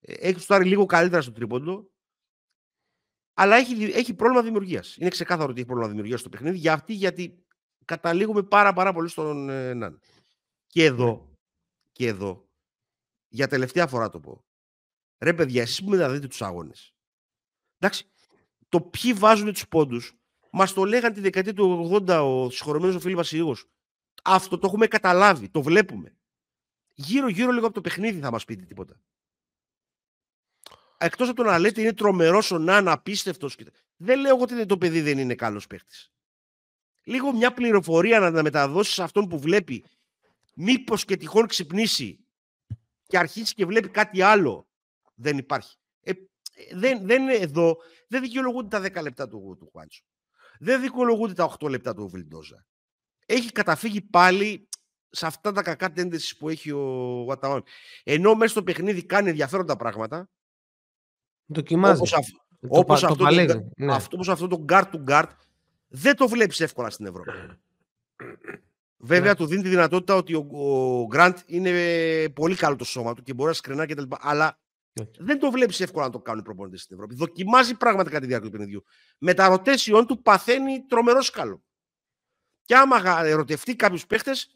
Ε, έχει στάρει λίγο καλύτερα στο τρίποντο. Αλλά έχει, έχει πρόβλημα δημιουργίας. Είναι ξεκάθαρο ότι έχει πρόβλημα δημιουργίας στο παιχνίδι. Γιατί, γιατί καταλήγουμε πάρα, πάρα πολύ στον ε, Ναν. Και εδώ, ναι. και εδώ, για τελευταία φορά το πω. Ρε παιδιά, εσείς που να δείτε τους αγώνες. Εντάξει, το ποιοι βάζουν τους πόντους, μας το λέγαν τη δεκαετία του 80 ο συγχωρεμένος ο Φίλιππας Ιήγος. Αυτό το έχουμε καταλάβει, το βλέπουμε γύρω-γύρω λίγο από το παιχνίδι θα μας πείτε τίποτα. Εκτός από το να λέτε είναι τρομερός ο Ναν, απίστευτος. Δεν λέω ότι το παιδί δεν είναι καλός παίχτη. Λίγο μια πληροφορία να τα μεταδώσεις σε αυτόν που βλέπει. Μήπως και τυχόν ξυπνήσει και αρχίσει και βλέπει κάτι άλλο. Δεν υπάρχει. Ε, δεν, δεν εδώ. Δεν δικαιολογούνται τα 10 λεπτά του, του Χουάντσο. Δεν δικαιολογούνται τα 8 λεπτά του Βιλντόζα. Έχει καταφύγει πάλι σε αυτά τα κακά τέντεσης που έχει ο Βαταόν. Ενώ μέσα στο παιχνίδι κάνει ενδιαφέροντα πράγματα. Δοκιμάζει. Όπως, όπως το, αυτό, το, ναι. αυτό, όπως αυτό το guard to guard δεν το βλέπεις εύκολα στην Ευρώπη. Βέβαια ναι. του δίνει τη δυνατότητα ότι ο, ο Grant είναι πολύ καλό το σώμα του και μπορεί να σκρινάρει κτλ. Αλλά ναι. δεν το βλέπεις εύκολα να το κάνουν οι προπονητές στην Ευρώπη. Δοκιμάζει πράγματα κατά τη διάρκεια του παιχνιδιού. Με τα rotation του παθαίνει τρομερό σκάλωμα. Και άμα ερωτευτεί κάποιους παίχτες,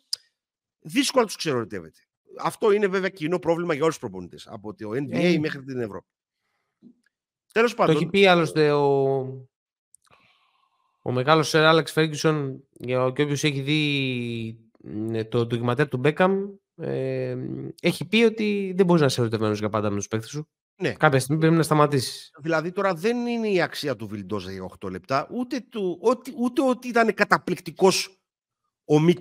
δύσκολα τους ξερωτεύεται. Αυτό είναι βέβαια κοινό πρόβλημα για όλους τους προπονητές. Από το NBA ε. μέχρι την Ευρώπη. Τέλος πάντων. Το έχει πει άλλωστε ο, ο μεγάλος Σερ Άλεξ Φέργκισον και όποιος έχει δει το ντοκιματέρ του Μπέκαμ ε, έχει πει ότι δεν μπορείς να είσαι ερωτευμένος για πάντα με τους παίκτες σου. Ναι. Κάποια στιγμή πρέπει να σταματήσεις. Δηλαδή τώρα δεν είναι η αξία του Βιλντόζα για 8 λεπτά, ούτε, του, ούτε, ούτε ότι ήταν καταπληκτικός ο Μι,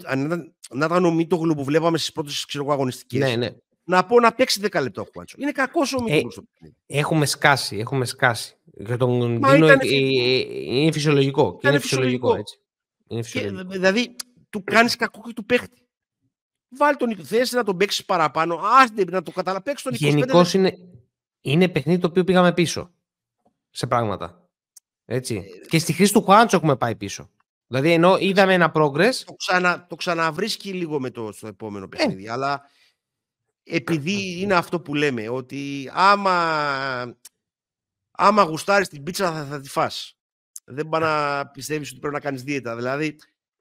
να ήταν ο Μίτογλου που βλέπαμε στις πρώτες αγωνιστικές. Ναι, ναι. Να πω να παίξει 10 λεπτά ο Χουάντσο. Είναι κακός ο Μίτογλου ε, Έχουμε σκάσει, έχουμε σκάσει. Για τον Δίνο ήταν... Ε, ε, είναι φυσιολογικό. Είναι φυσιολογικό. Έτσι. Είναι φυσιολογικό. Και, δηλαδή, του κάνεις κακό και του παίχτη. Βάλει τον θέση να τον παίξεις παραπάνω. Άστε να το καταλαβαίνει. τον Γενικώς είναι, είναι παιχνίδι το οποίο πήγαμε πίσω. Σε πράγματα. Έτσι. Ε, και στη χρήση του Χουάντσο έχουμε πάει πίσω. Δηλαδή, ενώ είδαμε ένα progress. Το, ξανα, το ξαναβρίσκει λίγο με το στο επόμενο ε. παιχνίδι. Αλλά επειδή είναι αυτό που λέμε, ότι άμα, άμα γουστάρεις την πίτσα θα, θα τη φας. Δεν πάει να πιστεύεις ότι πρέπει να κάνεις δίαιτα. Δηλαδή,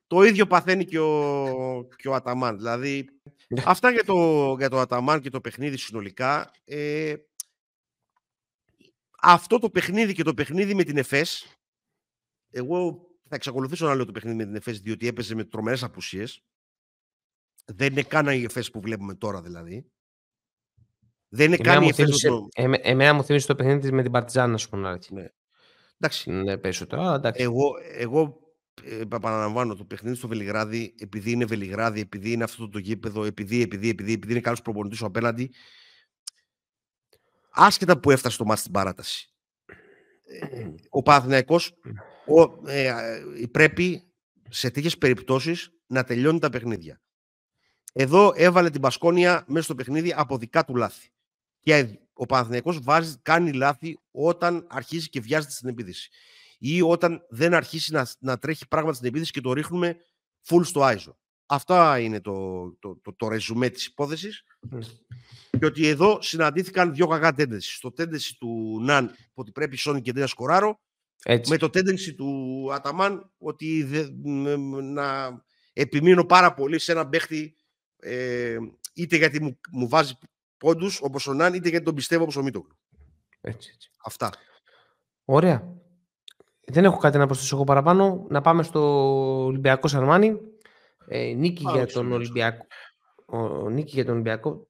το ίδιο παθαίνει και ο, και ο Αταμάν. Δηλαδή, ναι. αυτά για το, για το Αταμάν και το παιχνίδι συνολικά. Ε, αυτό το παιχνίδι και το παιχνίδι με την ΕΦΕΣ, εγώ θα εξακολουθήσω να λέω το παιχνίδι με την ΕΦΕΣ διότι έπαιζε με τρομερές απουσίες. Δεν είναι καν η ΕΦΕΣ που βλέπουμε τώρα δηλαδή. Δεν είναι καν η ΕΦΕΣ. Το... Εμένα μου θύμισε το παιχνίδι με την Παρτιζάν, να σου πω ναι. Εντάξει. Ναι, περισσότερο. Εντάξει. Εγώ, εγώ ε, επαναλαμβάνω το παιχνίδι στο Βελιγράδι, επειδή είναι Βελιγράδι, επειδή είναι αυτό το γήπεδο, επειδή, επειδή, επειδή, επειδή είναι καλός προπονητής ο απέναντι. Άσχετα που έφτασε το μάτι στην παράταση. Ε, ο Παναθηναϊκός ε, ε, πρέπει σε τέτοιες περιπτώσεις να τελειώνει τα παιχνίδια. Εδώ έβαλε την Πασκόνια μέσα στο παιχνίδι από δικά του λάθη. Και ο Παναθηναϊκός βάζει, κάνει λάθη όταν αρχίζει και βιάζεται στην επίδυση. Ή όταν δεν αρχίσει να, να τρέχει πράγματα στην επίδυση και το ρίχνουμε full στο άιζο. Αυτά είναι το, το, το, το ρεζουμέ της υπόθεσης. Και ότι εδώ συναντήθηκαν δύο κακά τέντενση. Στο τέντενση του Ναν, ότι πρέπει Σόνι και να σκοράρω, με το τέντενση του Αταμάν, ότι δε, να επιμείνω πάρα πολύ σε ένα παίχτη ε, είτε γιατί μου, μου βάζει πόντους όπως ο Ναν, είτε γιατί τον πιστεύω όπως ο Μίτογλου. Έτσι, έτσι. Αυτά. Ωραία. Δεν έχω κάτι να προσθέσω εγώ παραπάνω. Να πάμε στο Ολυμπιακός Σαρμάνι. Ε, νίκη, για τον Ολυμπιακό. Ο, νίκη για τον Ολυμπιακό.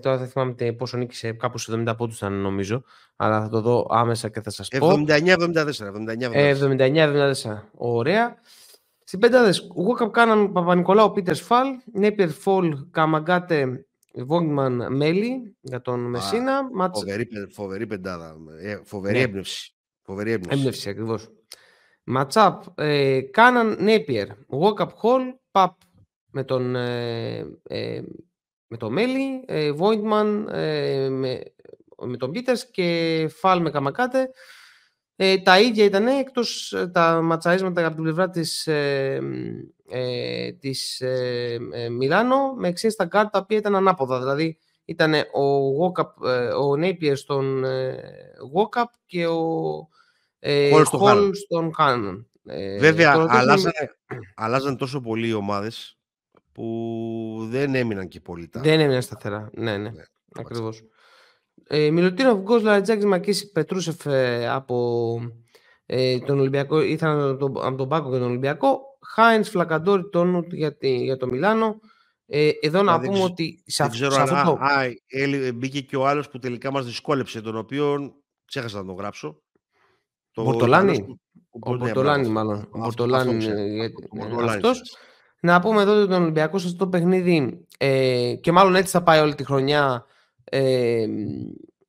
Τώρα δεν θυμάμαι πόσο νίκησε, κάπου σε 70 πόντους ήταν νομίζω, αλλά θα το δω άμεσα και θα σας πω. 79-74. 79-74. Ωραία. Στην πεντάδες, Γουόκαπ κάναν Παπα-Νικολάου, Πίτερ Φαλ, Νέπιερ Φολ, Καμαγκάτε, Βόγγμαν Μέλι για τον Μεσίνα. Φοβερή, φοβερή πεντάδα. Ε, φοβερή ναι. έμπνευση. Φοβερή έμπνευση. Έμπνευση ακριβώς. Ματσάπ, ε, Κάναν Νέπιερ, Γουόκαπ Χολ, Παπ με τον, ε, ε, με τον Μέλι, ε, Βόιντμαν ε, με, με τον Πίτερς και Φαλ με Καμακάτε. Ε, τα ίδια ήταν εκτός ε, τα ματσαρίσματα από την πλευρά της, ε, ε, της ε, ε Μιλάνο με εξής τα κάρτα τα οποία ήταν ανάποδα. Δηλαδή ήταν ο, Walkup, ο Napier στον Walkup και ο Hall στον Κάνααν. Βέβαια, αλλάζαν, αλλάζαν τόσο πολύ οι ομάδες που δεν έμειναν και πολύ τα... Δεν έμειναν σταθερά, ναι, ναι, ναι ακριβώς. Ε, Μιλουτίνοφ, Γκος, Λαρεντζάκης, Μακίσικ, Πετρούσεφ ε, από ε, τον Ολυμπιακό, ήρθαν από τον, από τον πάγκο για τον Ολυμπιακό. Χάινς, Φλακαντόρι, Τόνουτ για, για το Μιλάνο. Ε, εδώ να πούμε ότι σε, αυτό το... Α, ε, μπήκε και ο άλλος που τελικά μας δυσκόλεψε, τον οποίο ξέχασα να τον γράψω. Το Μπορτολάνη. Ο Μπορτολάνη, μάλλον. Ο Μπορτολάνη. Αυτός. Να πούμε εδώ ότι τον Ολυμπιακό σε αυτό το παιχνίδι ε, και μάλλον έτσι θα πάει όλη τη χρονιά ε,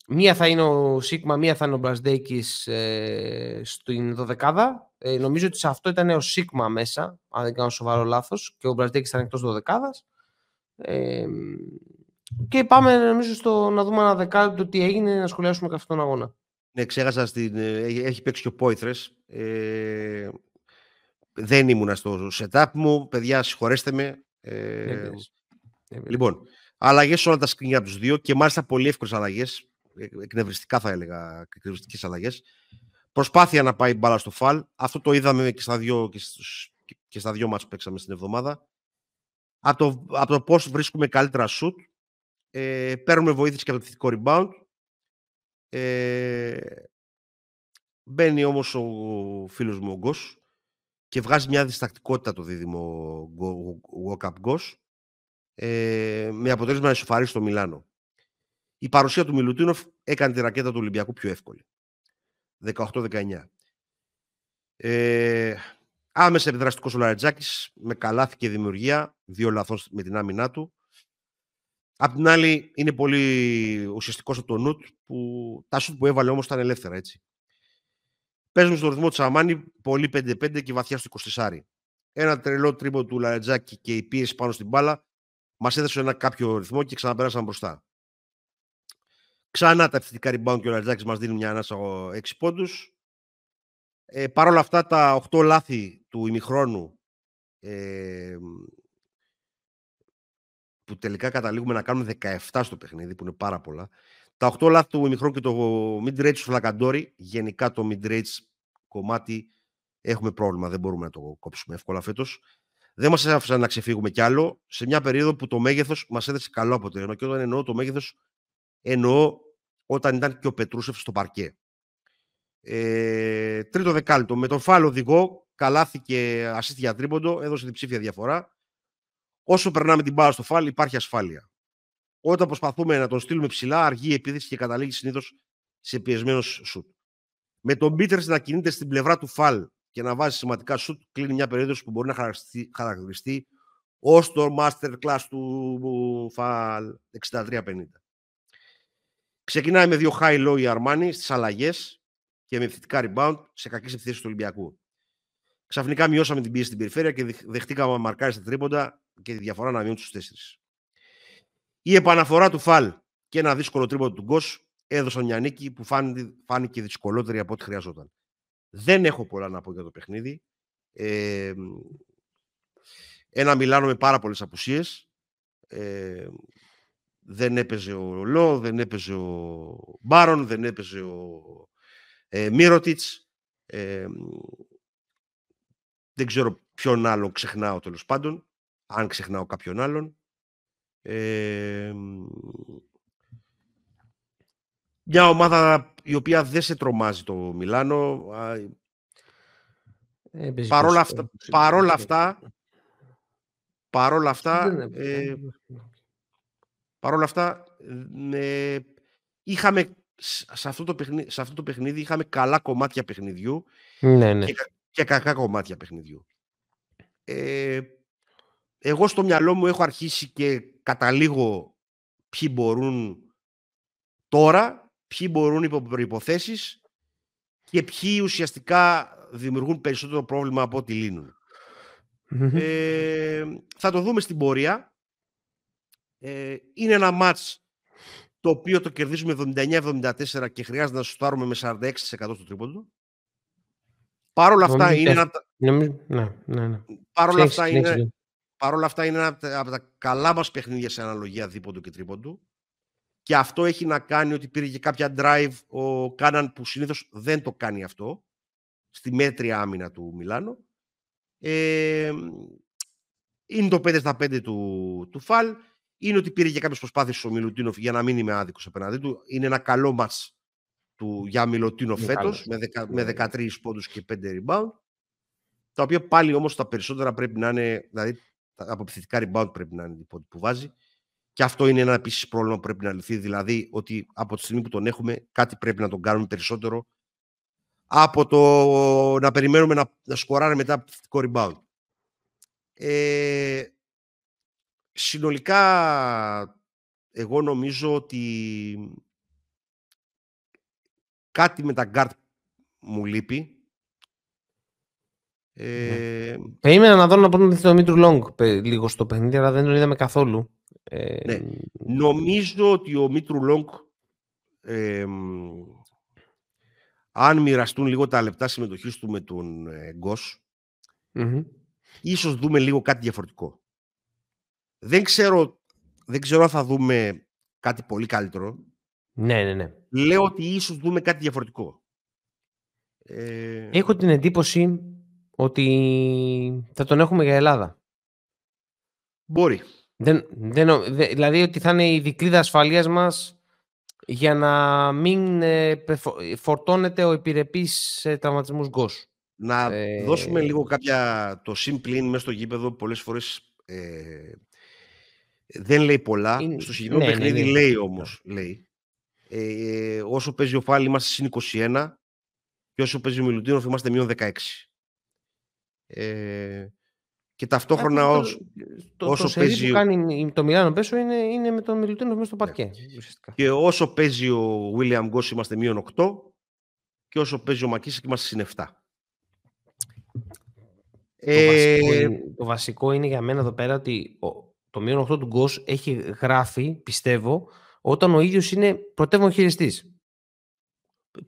μία θα είναι ο Σίγμα, μία θα είναι ο Μπρασδέκης ε, στην δωδεκάδα. Ε, νομίζω ότι σε αυτό ήταν ο Σίγμα μέσα, αν δεν κάνω σοβαρό λάθος, και ο Μπρασδέκης ήταν εκτός δωδεκάδας. Ε, και πάμε νομίζω στο, να δούμε ένα δεκάλεπτο τι έγινε, να σχολιάσουμε και αυτόν τον αγώνα. Ναι, ξέχασα, στην, ε, έχει παίξει και ο Πόηθρες. Ε, δεν ήμουνα στο setup μου. Παιδιά, συγχωρέστε με. Ε, λοιπόν, Αλλαγές σε όλα τα σκρίνια από τους δύο και μάλιστα πολύ εύκολες αλλαγές. Ε, εκνευριστικά θα έλεγα, εκνευριστικές αλλαγές. Προσπάθεια να πάει μπάλα στο φαλ. Αυτό το είδαμε και στα δύο, και στους, και στα δύο μας που παίξαμε στην εβδομάδα. Από το, από το πώς βρίσκουμε καλύτερα σουτ. Ε, παίρνουμε βοήθηση και από το θετικό rebound. Ε, μπαίνει όμως ο φίλος μου ο Γκος και βγάζει μια διστακτικότητα το δίδυμο walk-up Γκος ε, με αποτέλεσμα να ισοφαρίσει το Μιλάνο. Η παρουσία του Μιλουτίνοφ έκανε τη ρακέτα του Ολυμπιακού πιο εύκολη. 18-19. Ε, άμεσα επιδραστικό ο Λαρετζάκης με καλάθι και δημιουργία, δύο λαθών με την άμυνά του. Απ' την άλλη, είναι πολύ ουσιαστικός από το Νουτ, που τα σουτ που έβαλε όμως ήταν ελεύθερα έτσι. Παίζουμε στο ρυθμό της Αμάνη, πολύ 5-5 και βαθιά στο 24. Ένα τρελό τρίπο του Λαρετζάκη και η πίεση πάνω στην μπάλα Μας έδωσε ένα κάποιο ρυθμό και ξαναπέρασαν μπροστά. Ξανά τα ευθυντικά rebound και ο Λατζάκη μας δίνει μια ανάσα 6 πόντους. Ε, Παρ' όλα αυτά, τα 8 λάθη του ημιχρόνου ε, που τελικά καταλήγουμε να κάνουμε 17 στο παιχνίδι, που είναι πάρα πολλά. Τα 8 λάθη του ημιχρόνου και το mid-range του Φλακαντόρη, γενικά το mid-range κομμάτι έχουμε πρόβλημα, δεν μπορούμε να το κόψουμε εύκολα φέτος δεν μας άφησαν να ξεφύγουμε κι άλλο σε μια περίοδο που το μέγεθος μας έδεσε καλό αποτέλεσμα. Και όταν εννοώ το μέγεθος, εννοώ όταν ήταν και ο Πετρούσεφ στο παρκέ. Ε, τρίτο δεκάλυτο. Με τον Φάλο οδηγό, καλάθηκε ασίστη για τρίποντο, έδωσε διψήφια διαφορά. Όσο περνάμε την μπάλα στο Φάλ, υπάρχει ασφάλεια. Όταν προσπαθούμε να τον στείλουμε ψηλά, αργεί η επίθεση και καταλήγει συνήθως σε πιεσμένος σουτ. Με τον Πίτερς να κινείται στην πλευρά του Φαλ και να βάζει σημαντικά σουτ, κλείνει μια περίοδος που μπορεί να χαρακτηριστεί, χαρακτηριστεί ως το master class του Φαλ 63-50. Ξεκινάει με δύο high low η Αρμάνι στις αλλαγές και με θετικά rebound σε κακές επιθέσεις του Ολυμπιακού. Ξαφνικά μειώσαμε την πίεση στην περιφέρεια και δεχτήκαμε να μαρκάρει στα τρίποντα και τη διαφορά να μειώνει στους τέσσερις. Η επαναφορά του Φαλ και ένα δύσκολο τρίποντο του Γκος έδωσαν μια νίκη που φάνηκε δυσκολότερη από ό,τι χρειαζόταν. Δεν έχω πολλά να πω για το παιχνίδι. Ε, ένα Μιλάνο με πάρα πολλές απουσίες. Ε, δεν έπαιζε ο Λό, δεν έπαιζε ο Μπάρον, δεν έπαιζε ο ε, Μύρωτιτς. Ε, δεν ξέρω ποιον άλλον ξεχνάω τέλος πάντων, αν ξεχνάω κάποιον άλλον. Ε, μια ομάδα η οποία δεν σε τρομάζει το Μιλάνο. Ε, παρόλα αυτά, παρόλα αυτά, παρόλα αυτά, ε, παρόλα αυτά ε, είχαμε σε αυτό, το παιχνίδι, σε αυτό το παιχνίδι είχαμε καλά κομμάτια παιχνιδιού ναι, ναι. Και, και κακά κομμάτια παιχνιδιού. Ε, εγώ στο μυαλό μου έχω αρχίσει και καταλήγω ποιοι μπορούν τώρα, ποιοι μπορούν υπό προϋποθέσεις και ποιοι ουσιαστικά δημιουργούν περισσότερο πρόβλημα από ό,τι λύνουν. Ε, θα το δούμε στην πορεία. Ε, είναι ένα μάτς το οποίο το κερδίζουμε 79-74 και χρειάζεται να σουτάρουμε με 46% στο τρίποντο. Παρ' όλα αυτά είναι ένα... Ναι, ναι, ναι. Παρ' αυτά είναι... Παρ' αυτά είναι ένα από τα καλά μας παιχνίδια σε αναλογία δίποντο και τρίποντο. Και αυτό έχει να κάνει ότι πήρε και κάποια drive ο Κάναν που συνήθως δεν το κάνει αυτό στη μέτρια άμυνα του Μιλάνο. Ε, είναι το 5 στα 5 του, του Φαλ. Είναι ότι πήρε και κάποιες προσπάθειες ο Μιλουτίνοφ για να μην είμαι άδικος απέναντί του. Είναι ένα καλό μα του για Μιλουτίνοφ φέτος με, με 13 ναι. πόντους και 5 rebound. Τα οποία πάλι όμως τα περισσότερα πρέπει να είναι, δηλαδή από επιθετικά rebound πρέπει να είναι οι πόντοι που βάζει. Και αυτό είναι ένα επίσης πρόβλημα που πρέπει να λυθεί. Δηλαδή ότι από τη στιγμή που τον έχουμε, κάτι πρέπει να τον κάνουμε περισσότερο από το να περιμένουμε να, να σκοράρει μετά από επιθετικό rebound. Ε, συνολικά, εγώ νομίζω ότι κάτι με τα γκάρτ μου λείπει. Ναι. Ε, Περίμενα να δω να πω να το Μήτρου Λόγκ λίγο στο παιχνίδι, αλλά δεν τον είδαμε καθόλου. Ε, ναι. Νομίζω ότι ο Μήτρου Λόγκ ε, αν μοιραστούν λίγο τα λεπτά συμμετοχής του με τον ε, Γκος, mm ίσως δούμε λίγο κάτι διαφορετικό. Δεν ξέρω, δεν ξέρω αν θα δούμε κάτι πολύ καλύτερο. Ναι, ναι, ναι. Λέω ότι ίσως δούμε κάτι διαφορετικό. Ε... Έχω την εντύπωση ότι θα τον έχουμε για Ελλάδα. Μπορεί. Δεν, δεν, δηλαδή ότι θα είναι η δικλίδα ασφαλείας μας για να μην ε, φορτώνεται ο επιρρεπής σε τραυματισμούς γκος. Να ε... δώσουμε λίγο κάποια... Το συμπλήν μέσα στο γήπεδο πολλές φορές ε, δεν λέει πολλά. Είναι... Στο συγκεκριμένο ναι, ναι παιχνίδι ναι, ναι. λέει όμως. Λέει. Ε, όσο παίζει ο Φάλι είμαστε συν 21 και όσο παίζει ο Μιλουτίνοφ είμαστε μείον 16. Ε, και ταυτόχρονα όσο, το, όσο το παίζει... που κάνει το Μιλάνο πέσω είναι, είναι με τον Μιλουτίνοφ μέσα στο ναι. παρκέ. Και όσο παίζει ο William Goss είμαστε μείον 8 και όσο παίζει ο Μακίσικ είμαστε συν 7. Το, ε... βασικό είναι, το βασικό είναι για μένα εδώ πέρα ότι το μείον 8 του Γκος έχει γραφεί, πιστεύω, όταν ο ίδιος είναι πρωτεύων χειριστής.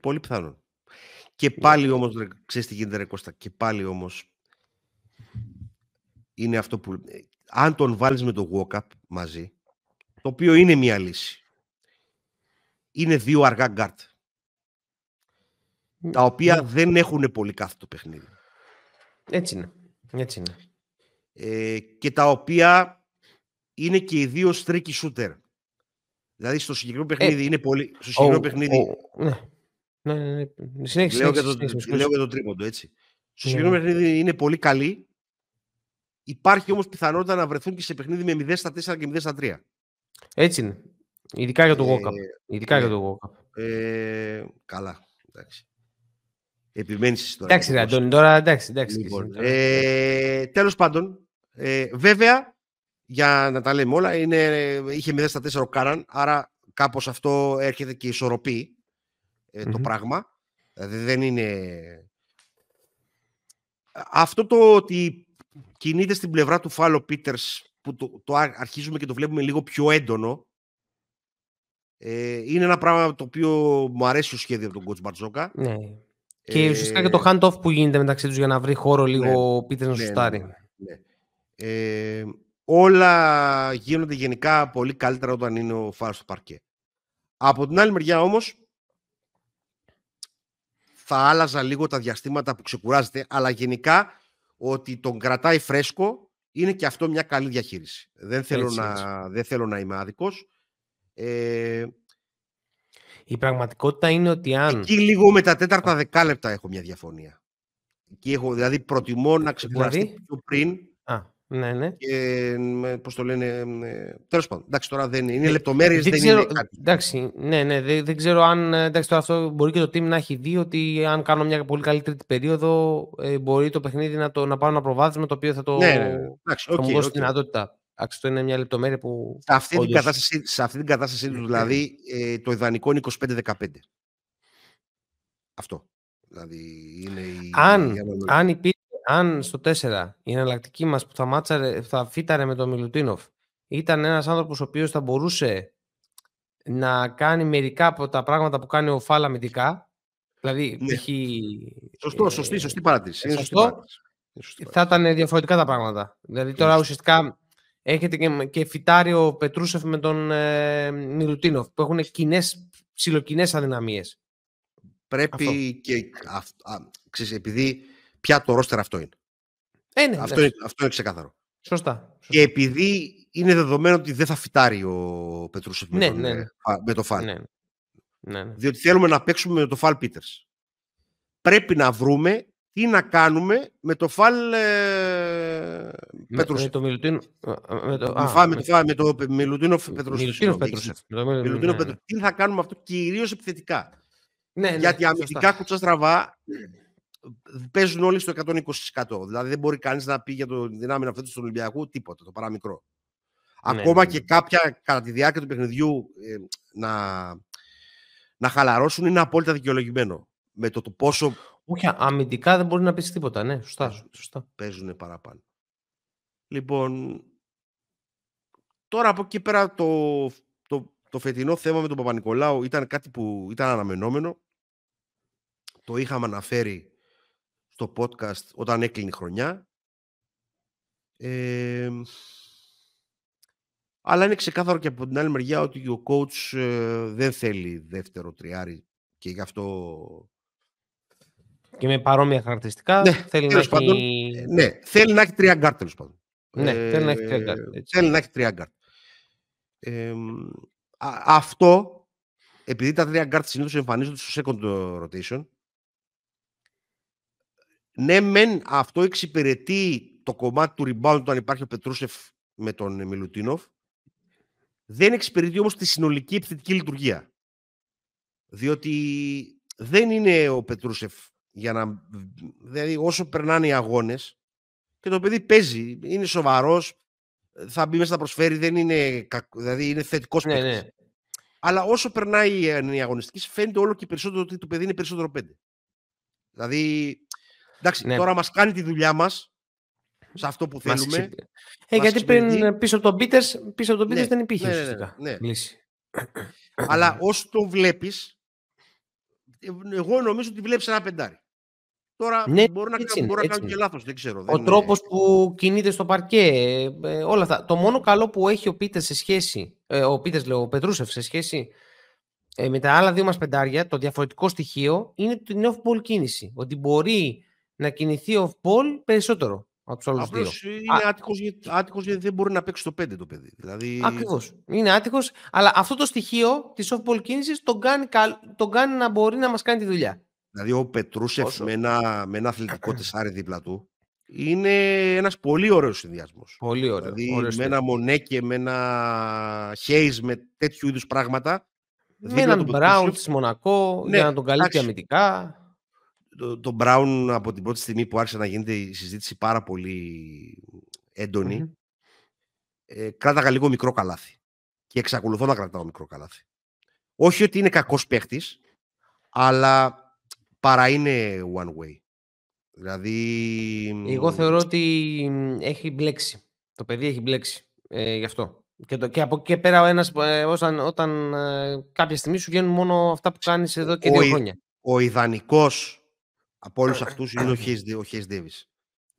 Πολύ πιθανό. Και πάλι όμως, ξέρεις τι γίνεται ρε Κώστα, και πάλι όμως είναι αυτό που... Αν τον βάλεις με το Walkup μαζί, το οποίο είναι μια λύση, είναι δύο αργά γκαρντ, τα οποία δεν έχουν πολύ κάθετο παιχνίδι. Έτσι είναι. Έτσι είναι. Ε, και τα οποία είναι και οι δύο streaky shooter. Δηλαδή στο συγκεκριμένο ε, παιχνίδι είναι πολύ. Στο συγκεκριμένο παιχνίδι. ναι. Ναι, ναι, ναι. Συνέχισε, λέω, για το, λέω για το τρίποντο, έτσι. Στο ναι, συγκεκριμένο ναι. παιχνίδι είναι πολύ καλή. Υπάρχει όμως πιθανότητα να βρεθούν και σε παιχνίδι με 0 στα 4 και 0 στα 3. Έτσι είναι. Ειδικά για το ε, Ειδικά για το walk Ε, καλά. Εντάξει. Επιμένεις τώρα. Εντάξει, Αντώνη, τώρα εντάξει. εντάξει λοιπόν, ε, τέλος πάντων, ε, βέβαια, για να τα λέμε όλα, είναι, είχε 0 στα 4 ο Κάραν, άρα κάπως αυτό έρχεται και ισορροπεί ε, το πράγμα. Δηλαδή δεν είναι... Αυτό το ότι κινείται στην πλευρά του Φάλο Πίτερς που το, το αρχίζουμε και το βλέπουμε λίγο πιο έντονο ε, είναι ένα πράγμα το οποίο μου αρέσει το σχέδιο από τον coach Μπαρτζόκα. Ναι. Και ε, ουσιαστικά και το hand-off που γίνεται μεταξύ τους για να βρει χώρο λίγο ναι, ο Πίτερς να ναι, σωστάρει. Ναι, ναι, ε, όλα γίνονται γενικά πολύ καλύτερα όταν είναι ο Φάλος στο παρκέ. Από την άλλη μεριά όμως θα άλλαζα λίγο τα διαστήματα που ξεκουράζεται, αλλά γενικά ότι τον κρατάει φρέσκο είναι και αυτό μια καλή διαχείριση. Δεν θέλω, να, δεν θέλω να είμαι άδικος. Ε, η πραγματικότητα είναι ότι αν... Εκεί λίγο με τα τέταρτα δεκάλεπτα έχω μια διαφωνία. Εκεί έχω, δηλαδή προτιμώ να ξεκουραστεί δηλαδή; πιο πριν Α. Ναι, ναι. Και πώς το λένε. Ε, Τέλος πάντων. Εντάξει, τώρα δεν είναι. Είναι λεπτομέρειες, δεν, δεν ξέρω, είναι κάτι. Εντάξει, ναι, ναι. Δεν, δεν ξέρω αν. Ε, εντάξει, τώρα αυτό μπορεί και το team να έχει δει ότι αν κάνω μια πολύ καλή τρίτη περίοδο, ε, μπορεί το παιχνίδι να, το, να πάρω ένα προβάδισμα το οποίο θα το. Ναι, ναι. ναι. Εντάξει, okay, μου δώσει okay. δυνατότητα. Αυτό είναι μια λεπτομέρεια που. Σε αυτή, όντως... την, κατάσταση, σε αυτή την κατάστασή του, δηλαδή, ε, το ιδανικό είναι 25-15. Αυτό. Δηλαδή είναι η... Αν, αν υπήρχε αν στο 4 η εναλλακτική μας που θα, μάτσαρε, θα φύταρε με τον Μιλουτίνοφ ήταν ένας άνθρωπος ο οποίος θα μπορούσε να κάνει μερικά από τα πράγματα που κάνει ο Φάλ αμυντικά. Δηλαδή, ναι. έχει. Σωστό, σωστή, σωστή παράτηρηση. Σωστό, θα ήταν διαφορετικά τα πράγματα. Δηλαδή, τώρα ουσιαστικά έχετε και, και φυτάρει ο Πετρούσεφ με τον ε, Μιλουτίνοφ που έχουν κοινές, ψιλοκοινέ αδυναμίες. Πρέπει και. Α, α, ξέρεις, επειδή πια το ρόστερ αυτό είναι. Ε, ναι, αυτό, είναι αυτό είναι ξεκάθαρο. Σωστά, Και επειδή είναι δεδομένο ότι δεν θα φυτάρει ο Πετρούσεφ ναι, με, ναι, ναι. με το Φαλ. Ναι, ναι, ναι. Διότι θέλουμε να παίξουμε με το Φαλ Πίτερς. Πρέπει να βρούμε τι να κάνουμε με το Φαλ ε, Πετρούσεφ. Με το Μιλουτίνο. Με το, α, με, το, με το Μιλουτίνο Πετρούσεφ. Τι θα κάνουμε αυτό κυρίως επιθετικά. Ναι, ναι, Γιατί αμυντικά κουτσά στραβά παίζουν όλοι στο 120%. Δηλαδή δεν μπορεί κανείς να πει για το δυνάμει αυτό του Ολυμπιακού τίποτα, το παραμικρό. Ναι, Ακόμα ναι, και ναι. κάποια κατά τη διάρκεια του παιχνιδιού ε, να, να χαλαρώσουν είναι απόλυτα δικαιολογημένο. Με το, το πόσο. Όχι, αμυντικά δεν μπορεί να πεις τίποτα. Ναι, σωστά. σωστά. Παίζουν παραπάνω. Λοιπόν, τώρα από εκεί πέρα το, το, το φετινό θέμα με τον Παπα-Νικολάου ήταν κάτι που ήταν αναμενόμενο. Το είχαμε αναφέρει στο podcast όταν έκλεινε η χρονιά. Ε, αλλά είναι ξεκάθαρο και από την άλλη μεριά ότι ο coach ε, δεν θέλει δεύτερο τριάρι και γι' αυτό... Και με παρόμοια χαρακτηριστικά ναι, θέλει να έχει... Ε, ναι, θέλει να έχει τρία γκαρντ τέλος πάντων. Ναι, ε, θέλει να έχει τρία γκαρντ. Θέλει να έχει τρία γκαρντ. αυτό, επειδή τα τρία γκαρντ συνήθως εμφανίζονται στο second rotation, ναι, μεν αυτό εξυπηρετεί το κομμάτι του rebound αν υπάρχει ο Πετρούσεφ με τον Μιλουτίνοφ. Δεν εξυπηρετεί όμως τη συνολική επιθετική λειτουργία. Διότι δεν είναι ο Πετρούσεφ για να... Δηλαδή όσο περνάνε οι αγώνες και το παιδί παίζει, είναι σοβαρός, θα μπει μέσα να προσφέρει, δεν είναι, δηλαδή είναι θετικός ναι, ναι. Αλλά όσο περνάει η αγωνιστική, φαίνεται όλο και περισσότερο ότι το παιδί είναι περισσότερο πέντε. Δηλαδή Εντάξει, ναι. τώρα μας κάνει τη δουλειά μας σε αυτό που θέλουμε. Ε, γιατί πριν πίσω από τον Πίτερς, πίσω από τον Πίτερς ναι, δεν υπήρχε ναι, ναι, ναι, ναι. λύση. Αλλά όσο το βλέπεις, εγώ νομίζω ότι βλέπεις ένα πεντάρι. Τώρα ναι, μπορώ να, έτσι μπορώ να κάνω και λάθος, δεν ξέρω. Ο δεν τρόπος που κινείται στο παρκέ, ε, όλα αυτά. Το μόνο καλό που έχει ο Πίτερ σε σχέση, ε, ο Πίτερς λέω, ο Πετρούσεφ σε σχέση ε, με τα άλλα δύο μας πεντάρια, το διαφορετικό στοιχείο είναι την off-ball κίνηση. Ότι μπορεί να κινηθεί off-ball περισσότερο από τους άλλους δύο. Είναι άτυχος γιατί δεν μπορεί να παίξει το 5 το παιδί. Δηλαδή... Ακριβώς. Είναι άτυχος, αλλά αυτό το στοιχείο της off-ball κίνησης τον κάνει, τον κάνει να μπορεί να μας κάνει τη δουλειά. Δηλαδή ο Πετρούσεφ με ένα, με ένα αθλητικό τεσάρι δίπλα του είναι ένας πολύ ωραίος συνδυασμός. Πολύ ωραίο. Δηλαδή με ένα Μονέκε, με ένα Χέις, με τέτοιου είδους πράγματα. Με έναν Μπράουν της Μονακό ναι, για να τον καλύψει αμυντικά. Το, το Brown από την πρώτη στιγμή που άρχισε να γίνεται η συζήτηση πάρα πολύ έντονη, ε, κράταγα λίγο μικρό καλάθι. Και εξακολουθώ να κρατάω μικρό καλάθι. Όχι ότι είναι κακός παίχτης, αλλά παρά είναι one way. Δηλαδή... Εγώ θεωρώ ότι έχει μπλέξει. Το παιδί έχει μπλέξει. Ε, γι' αυτό. Και, το, και από εκεί και πέρα ο ένας, ε, όταν, όταν ε, κάποια στιγμή σου βγαίνουν μόνο αυτά που κάνεις εδώ και δύο ο, χρόνια. Ο ιδανικός από όλους αυτούς είναι ο Hayes, Davis.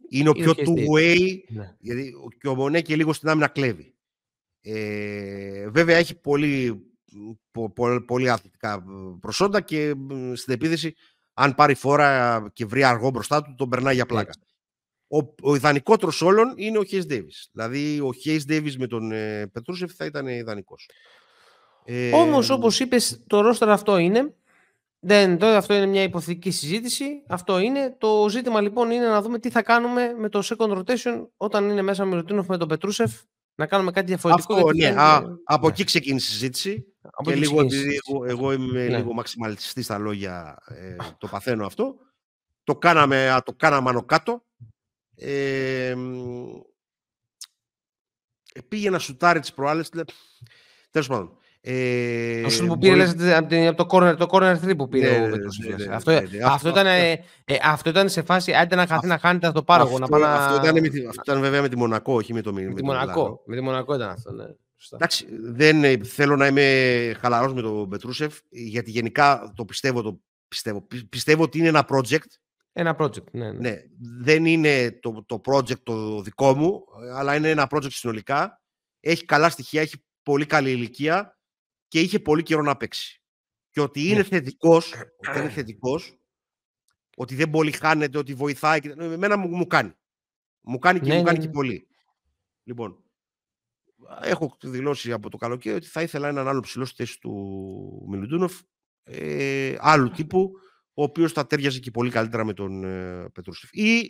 Είναι ο πιο two-way, ναι. γιατί και ο Μονέ και λίγο στην άμυνα κλέβει. Ε, βέβαια έχει πολύ, πολύ, πολύ αθλητικά προσόντα και στην επίθεση αν πάρει φόρα και βρει αργό μπροστά του, τον περνάει για πλάκα. Ο, ο ιδανικότερος όλων είναι ο Χέις Ντέβις. Δηλαδή, ο Χέις Ντέβις με τον ε, Πετρούσεφ θα ήταν ιδανικός. Ε, Όμως, όπως είπες, το ρόστερ αυτό είναι. Δεν, τώρα αυτό είναι μια υποθετική συζήτηση. Αυτό είναι. Το ζήτημα λοιπόν είναι να δούμε τι θα κάνουμε με το second rotation όταν είναι μέσα με Ρουτίνοφ με τον Πετρούσεφ. Να κάνουμε κάτι διαφορετικό. Αυτό, ναι. Α, από ναι. εκεί ξεκίνησε η συζήτηση. Από και λίγο επειδή εγώ, εγώ είμαι ναι. λίγο μαξιμαλιστής στα λόγια, ε, το παθαίνω αυτό. Το κάναμε, το κάναμε άνω κάτω. Ε, πήγε να σουτάρει τις προάλλες. Τέλος πάντων. Ε, το σουτ που πήρε λες, από, το corner, το corner 3 που πήρε ναι, ο ναι, ναι, αυτό, αυτό, αυτό, ήταν, ε, αυτό ήταν σε φάση άντε να χαθεί να χάνει το πάρογο. Αυτό, να αυτό, ήταν, αυτό ήταν βέβαια με τη Μονακό, όχι με το με, με, τη Μονακό. Με τη Μονακό ήταν αυτό, ναι. Εντάξει, δεν ε, θέλω να είμαι χαλαρός με τον Πετρούσεφ, γιατί γενικά το πιστεύω, το πιστεύω. Πιστεύω ότι είναι ένα project. Ένα project, ναι. ναι. ναι δεν είναι το, το project το δικό μου, αλλά είναι ένα project συνολικά. Έχει καλά στοιχεία, έχει πολύ καλή ηλικία και είχε πολύ καιρό να παίξει. Και ότι είναι ναι. θετικός, ότι είναι θετικός, ότι δεν πολύ χάνεται, ότι βοηθάει. Εμένα μου, μου κάνει. Μου κάνει και ναι, μου κάνει και πολύ. Λοιπόν, έχω δηλώσει από το καλοκαίρι ότι θα ήθελα έναν άλλο ψηλό στη θέση του Μιλουτούνοφ, ε, άλλου τύπου, ο οποίος θα τέριαζε και πολύ καλύτερα με τον ε, Πετρούσεφ. Ή,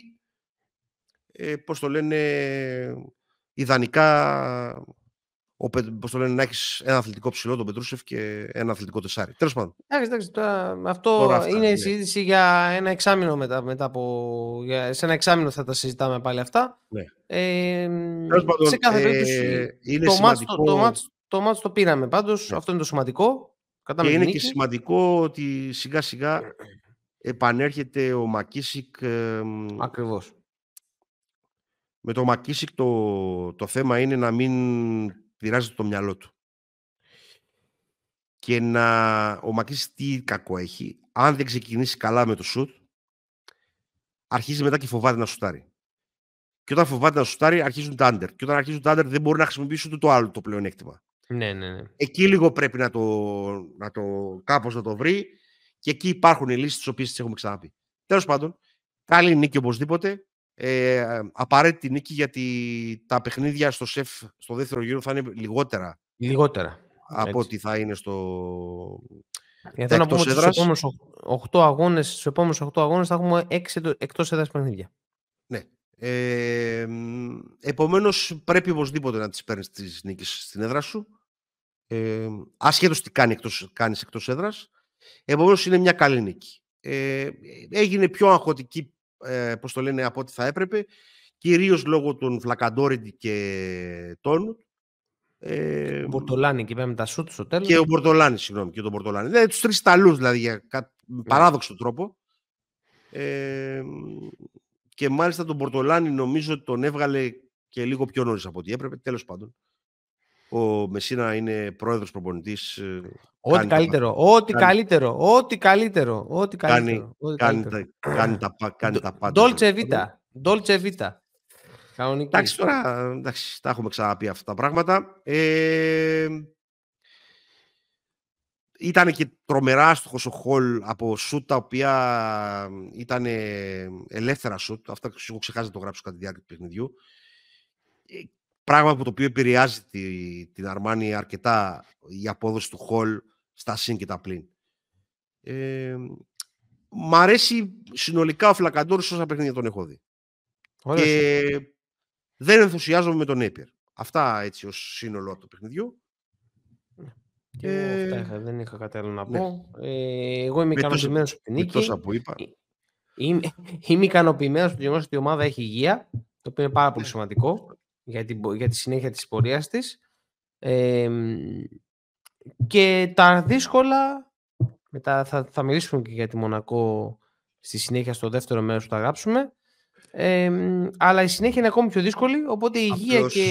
ε, πώς το λένε, ιδανικά, ο, πώς το λένε, να έχεις ένα αθλητικό ψηλό, τον Πετρούσεφ, και ένα αθλητικό τεσάρι. Τέλος πάντων. Εντάξει, αυτό είναι η ναι. συζήτηση για ένα εξάμεινο μετά, μετά από... Για, σε ένα εξάμεινο θα τα συζητάμε πάλι αυτά. Ναι. Ε, σε κάθε περίπτωση, ε, το, σημαντικό... το, το, μάτς, το μάτς το πήραμε πάντως, ναι. αυτό είναι το σημαντικό. Κατά και είναι και σημαντικό ότι σιγά σιγά επανέρχεται ο Μακίσικ. Ε, Ακριβώς. Με το Μακίσικ το, το θέμα είναι να μην πειράζει το μυαλό του. Και να ο Μακίσικ τι κακό έχει. Αν δεν ξεκινήσει καλά με το σουτ, αρχίζει μετά και φοβάται να σουτάρει. Και όταν φοβάται να σουτάρει, αρχίζουν τα άντερ. Και όταν αρχίζουν τα άντερ, δεν μπορεί να χρησιμοποιήσουν το άλλο το πλεονέκτημα. Ναι, ναι, ναι. Εκεί λίγο πρέπει να το, να το κάπως να το βρει και εκεί υπάρχουν οι λύσεις τις οποίες τις έχουμε ξαναπεί. Τέλος πάντων, καλή νίκη οπωσδήποτε. Ε, απαραίτητη νίκη γιατί τα παιχνίδια στο ΣΕΦ στο δεύτερο γύρο θα είναι λιγότερα. Λιγότερα. Από ό,τι θα είναι στο. Για να πούμε ότι στους επόμενους 8 αγώνες, στους επόμενους 8 αγώνες θα έχουμε 6 εκτός έδρας παιχνίδια. Ναι. Ε, επομένως πρέπει οπωσδήποτε να τις παίρνεις τις νίκες στην έδρα σου ε, ασχέτως τι κάνει εκτός, κάνεις εκτός έδρας. Επομένως είναι μια καλή νίκη. Ε, έγινε πιο αγχωτική, ε, πώς το λένε, από ό,τι θα έπρεπε, κυρίως λόγω των Φλακαντόριντι και Τόνου. Ε, ο Μπορτολάνη και με τα σούτ στο τέλος. Και ο Μπορτολάνη, συγγνώμη, και τον Μπορτολάνη. Δηλαδή τους τρεις ταλούς, δηλαδή, για κα, ναι. παράδοξο τρόπο. Ε, και μάλιστα τον Μπορτολάνη νομίζω ότι τον έβγαλε και λίγο πιο νωρίς από ό,τι έπρεπε, τέλος πάντων. Ο Μεσίνα είναι πρόεδρος προπονητής. Ε, ό,τι καλύτερο, ό,τι καλύτερο, ό,τι καλύτερο, ό,τι καλύτερο. Κάνει, τα, κάνει, τα, κάνει τα πάντα. Ντόλτσε Βίτα, Ντόλτσε Βίτα. Εντάξει, τώρα εντάξει, τα έχουμε ξαναπεί αυτά τα πράγματα. Ε, ήταν και τρομερά άστοχος ο Χολ από σούτ τα οποία ήταν ελεύθερα σούτ. Αυτά έχω ξεχάσει να το γράψω κατά τη διάρκεια του παιχνιδιού. Ε, Πράγμα που το οποίο επηρεάζει τη, την Αρμάνη αρκετά η απόδοση του Χολ στα συν και τα πλήν. Ε, μ' αρέσει συνολικά ο Φλακαντόρ όσα παιχνίδια τον έχω δει. και δεν ενθουσιάζομαι με τον Έπιερ. Αυτά έτσι ως σύνολο του παιχνιδιού. Και ε... αυτά δεν είχα κάτι άλλο να ναι. πω. Ε, εγώ είμαι ικανοποιημένος από την νίκη. που είπα. Είμαι, είμαι ικανοποιημένος που ότι η ομάδα έχει υγεία, το οποίο είναι πάρα πολύ σημαντικό για, την, για τη συνέχεια της πορείας της. και τα δύσκολα, μετά θα, θα μιλήσουμε και για τη Μονακό στη συνέχεια στο δεύτερο μέρος που θα γράψουμε, αλλά η συνέχεια είναι ακόμη πιο δύσκολη, οπότε η υγεία και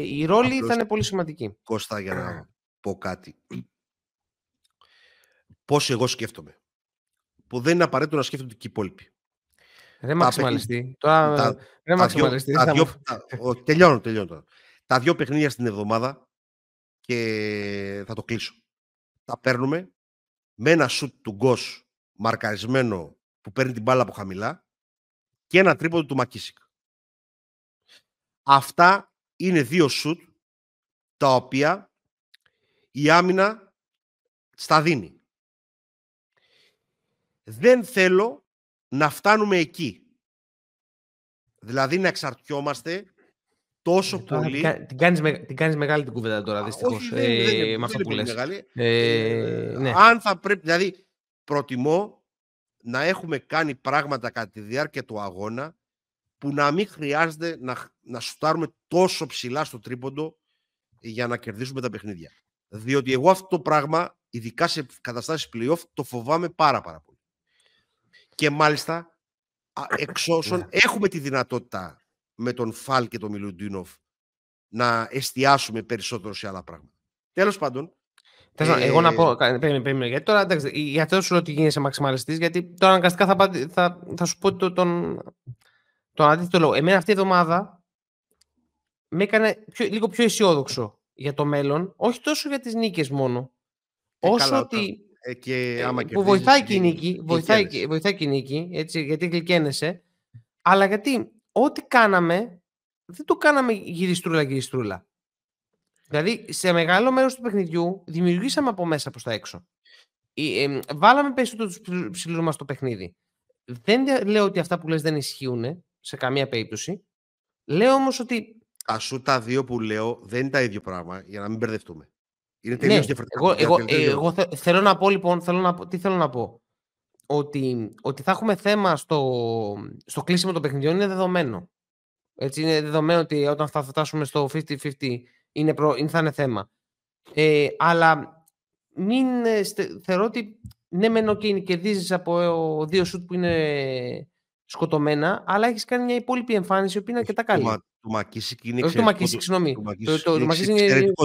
η ρόλη θα είναι πολύ σημαντική. Κώστα, για να πω κάτι. Πώς εγώ σκέφτομαι. Που δεν είναι απαραίτητο να σκέφτονται και οι υπόλοιποι. Δεν μαξιμαλιστεί. Τώρα, δεν μαξιμαλιστεί. Τελειώνω, τελειώνω Τα δύο παιχνίδια στην εβδομάδα και θα το κλείσω. Τα παίρνουμε με ένα σουτ του Γκος μαρκαρισμένο που παίρνει την μπάλα από χαμηλά και ένα τρίποδο του Μακίσικ. Αυτά είναι δύο σουτ τα οποία η άμυνα στα δίνει. Δεν θέλω να φτάνουμε εκεί. Δηλαδή να εξαρτιόμαστε τόσο ε, πολύ. Την κάνεις, την κάνεις μεγάλη την κουβέντα τώρα, δυστυχώς, ε, με αυτό που λες. Μεγάλη. Ε, ναι. Αν θα πρέπει, δηλαδή, προτιμώ να έχουμε κάνει πράγματα κατά τη διάρκεια του αγώνα που να μην χρειάζεται να, να σουτάρουμε τόσο ψηλά στο τρίποντο για να κερδίσουμε τα παιχνίδια. Διότι εγώ αυτό το πράγμα, ειδικά σε καταστάσεις playoff, το φοβάμαι πάρα πάρα πολύ. Και μάλιστα, εξ όσων ναι. έχουμε τη δυνατότητα με τον Φαλ και τον Μιλουντίνοφ να εστιάσουμε περισσότερο σε άλλα πράγματα. Τέλος πάντων, ε... Εγώ να πω. Περίμενε, περίμενε. Γιατί τώρα εντάξει, για αυτό σου λέω ότι γίνεσαι μαξιμαλιστής, γιατί τώρα αναγκαστικά θα, θα, θα σου πω το, τον, τον αντίθετο λόγο. Εμένα αυτή η εβδομάδα με έκανε πιο, λίγο πιο αισιόδοξο για το μέλλον, όχι τόσο για τις νίκες μόνο. Ε, όσο καλά, ότι. Ε, και ε, άμα που βοηθάει και η νίκη, βοηθάει, βοηθάει και η νίκη, έτσι, γιατί γλυκένεσαι, αλλά γιατί ό,τι κάναμε, δεν το κάναμε γυριστρούλα-γυριστρούλα. Δηλαδή, σε μεγάλο μέρος του παιχνιδιού δημιουργήσαμε από μέσα προς τα έξω. Ε, βάλαμε περισσότερο τους ψηλούς μας στο παιχνίδι. Δεν λέω ότι αυτά που λες δεν ισχύουν σε καμία περίπτωση. Λέω όμως ότι. Α σου τα δύο που λέω δεν είναι τα ίδιο πράγμα, για να μην μπερδευτούμε. Είναι τελείως ναι, διαφορετικό. Εγώ, εγώ, εγώ θέλω να πω λοιπόν, θέλω να, τι θέλω να πω. Ότι, ότι θα έχουμε θέμα στο, στο κλείσιμο των παιχνιδιών είναι δεδομένο. Έτσι είναι δεδομένο ότι όταν θα φτάσουμε στο 50-50 είναι προ, είναι, θα είναι θέμα. Ε, αλλά μην ε, θεωρώ ότι ναι μεν okay, κερδίζεις από ε, δύο σουτ που είναι σκοτωμένα, αλλά έχεις κάνει μια υπόλοιπη εμφάνιση που είναι αρκετά καλή. Το, το Μακίσικ είναι εξαιρετικό. Το Μακίσικ, συγγνώμη. Το, το, είναι εξαιρετικό.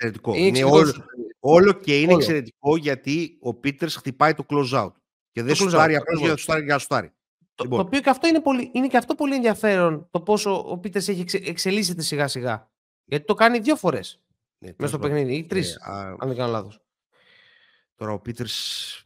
Εξαιρετικό. Είναι, όλο, όλο και είναι όλο. εξαιρετικό γιατί ο Πίτερς χτυπάει το close out. Και δεν σου πάρει απλώς για να σουτάρει για να σουτάρει. Το, λοιπόν. το οποίο και αυτό είναι, πολύ, είναι και αυτό πολύ ενδιαφέρον το πόσο ο Πίτερς έχει εξελίσσεται σιγά σιγά. Γιατί το κάνει δύο φορές ναι, μέσα στο παιχνίδι, ή τρεις, ε, αν δεν κάνω λάθος. Τώρα ο Πίτερς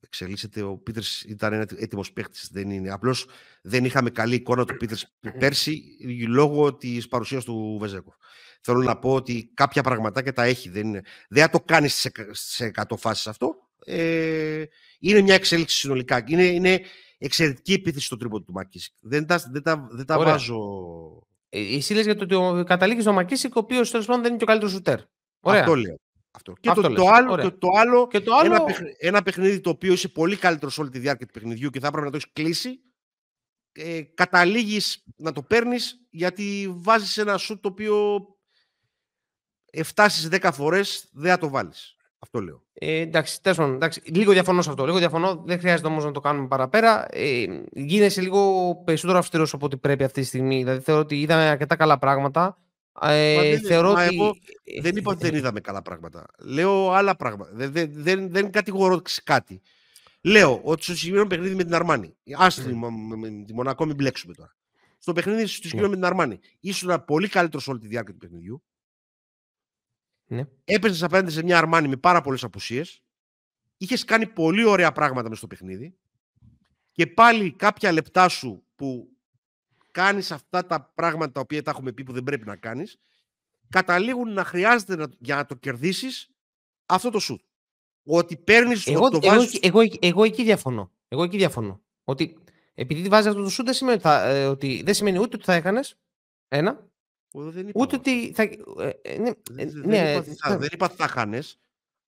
εξελίσσεται. Ο Πίτερς ήταν ένα έτοιμος παίχτη. Δεν είναι. Απλώς δεν είχαμε καλή εικόνα του Πίτερς πέρσι λόγω της παρουσίας του Βεζέκοφ. Θέλω να πω ότι κάποια πραγματάκια τα έχει. Δεν, είναι, δεν θα το κάνεις σε, σε 100 φάσεις αυτό. Ε, είναι μια εξέλιξη συνολικά. Είναι, είναι εξαιρετική επίθεση στο τρίπο του Μακίση. Δεν τα, δεν τα, δεν τα βάζω ε, εσύ λες για το ότι καταλήγεις στο Μακίσικ, ο οποίος τέλος πάντων δεν είναι και ο καλύτερος σουτέρ. Ωραία. Αυτό λέω. Αυτό. Και Αυτό το, το, άλλο, το, το, άλλο, και το άλλο... Ένα, παιχνίδι, ένα παιχνίδι το οποίο είσαι πολύ καλύτερος όλη τη διάρκεια του παιχνιδιού και θα έπρεπε να το έχεις κλείσει. Ε, καταλήγεις να το παίρνεις γιατί βάζεις ένα σουτ το οποίο 7 στι 10 φορές δεν θα το βάλεις. Αυτό λέω. Ε, εντάξει, τέλος εντάξει, λίγο διαφωνώ σε αυτό. Λίγο διαφωνώ. Δεν χρειάζεται όμως να το κάνουμε παραπέρα. Ε, γίνεσαι λίγο περισσότερο αυστηρός από ό,τι πρέπει αυτή τη στιγμή. Δηλαδή θεωρώ ότι είδαμε αρκετά καλά πράγματα. Ε, δεν, θεωρώ ότι... εγώ δεν είπα ότι δεν είδαμε καλά πράγματα. Λέω άλλα πράγματα. Δεν, δεν, δεν, δεν κατηγορώ κάτι. Λέω ότι στο συγκεκριμένο παιχνίδι με την Αρμάνη. Άστρι, mm. με τη Μονακό, μην μπλέξουμε τώρα. Στο παιχνίδι στο συγκεκριμένο mm. με την Αρμάνη. Ήσουν πολύ καλύτερος όλη τη διάρκεια του παιχνιδιού. Ναι. Έπαιζες απέναντι σε μια Αρμάνι με πάρα πολλές απουσίες. Είχες κάνει πολύ ωραία πράγματα μες στο παιχνίδι. Και πάλι κάποια λεπτά σου που κάνεις αυτά τα πράγματα τα οποία τα έχουμε πει που δεν πρέπει να κάνεις, καταλήγουν να χρειάζεται να, για να το κερδίσεις αυτό το σουτ. Ότι παίρνεις εγώ, το, το εγώ, εγώ, εγώ, εκεί διαφωνώ. Εγώ εκεί διαφωνώ. Ότι επειδή βάζεις αυτό το σουτ δεν σημαίνει, ε, ότι, δεν σημαίνει ούτε ότι θα έκανες ένα, δεν είπα, Ούτε ότι θα. Ε, ε, ναι, δεν, ε, ναι, είπα, θα, δεν είπα ότι θα χάνε,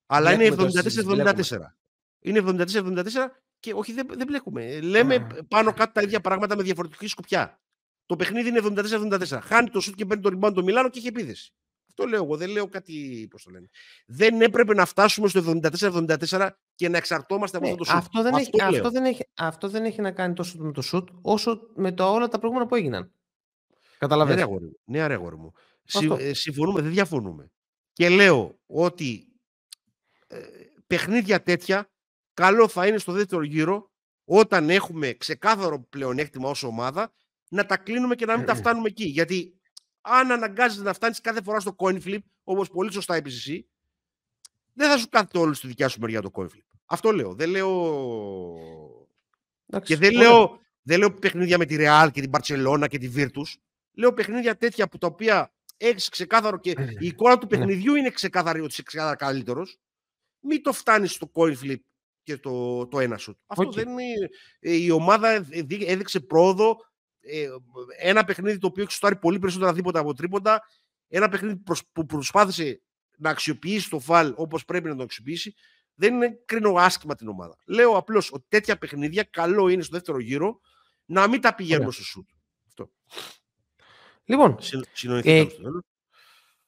αλλά είναι 74-74. Είναι 74-74 Και όχι, δεν, δεν μπλέκουμε. Λέμε πάνω κάτω τα ίδια πράγματα με διαφορετική σκοπιά. Το παιχνίδι είναι 74-74. Χάνει το σουτ και παίρνει το ριμπάν το Μιλάνο και έχει επίδεση. Αυτό λέω εγώ. Δεν λέω κάτι. Πώς το λένε. Δεν έπρεπε να φτάσουμε στο 74-74 και να εξαρτώμαστε από ναι, αυτό το σουτ. Αυτό δεν, αυτό, έχει, αυτό, δεν έχει, αυτό δεν έχει να κάνει τόσο με το σουτ όσο με το, όλα τα προηγούμενα που έγιναν. Καταλαβαίνετε. Ναι, ρε αγόρι μου. Ναι, ε, συμφωνούμε, δεν διαφωνούμε. Και λέω ότι ε, παιχνίδια τέτοια καλό θα είναι στο δεύτερο γύρο όταν έχουμε ξεκάθαρο πλεονέκτημα ως ομάδα να τα κλείνουμε και να μην τα φτάνουμε εκεί. Γιατί αν αναγκάζεται να φτάνεις κάθε φορά στο coin flip, όπως πολύ σωστά είπες εσύ, δεν θα σου κάθεται όλο στη δικιά σου μεριά το coin flip. Αυτό λέω. Δεν λέω. και δεν λέω, δεν λέω παιχνίδια με τη Real και την Barcelona και τη Virtus. Λέω παιχνίδια τέτοια που τα οποία έχεις ξεκάθαρο και η εικόνα του ναι. παιχνιδιού είναι ξεκάθαρη ότι είσαι ξεκάθαρα καλύτερος. Μην το φτάνεις στο coin flip και το, το ένα σου. Αυτό δεν είναι. Ε, η ομάδα έδειξε πρόοδο ε, ένα παιχνίδι το οποίο έχει σουτάρει πολύ περισσότερα δίποτα από τρίποντα, ένα παιχνίδι που προσπάθησε να αξιοποιήσει το φαλ όπως πρέπει να το αξιοποιήσει, δεν είναι κρίνω άσχημα την ομάδα. Λέω απλώς ότι τέτοια παιχνίδια καλό είναι στο δεύτερο γύρο να μην τα πηγαίνουμε στο σουτ. Αυτό. Λοιπόν, ε,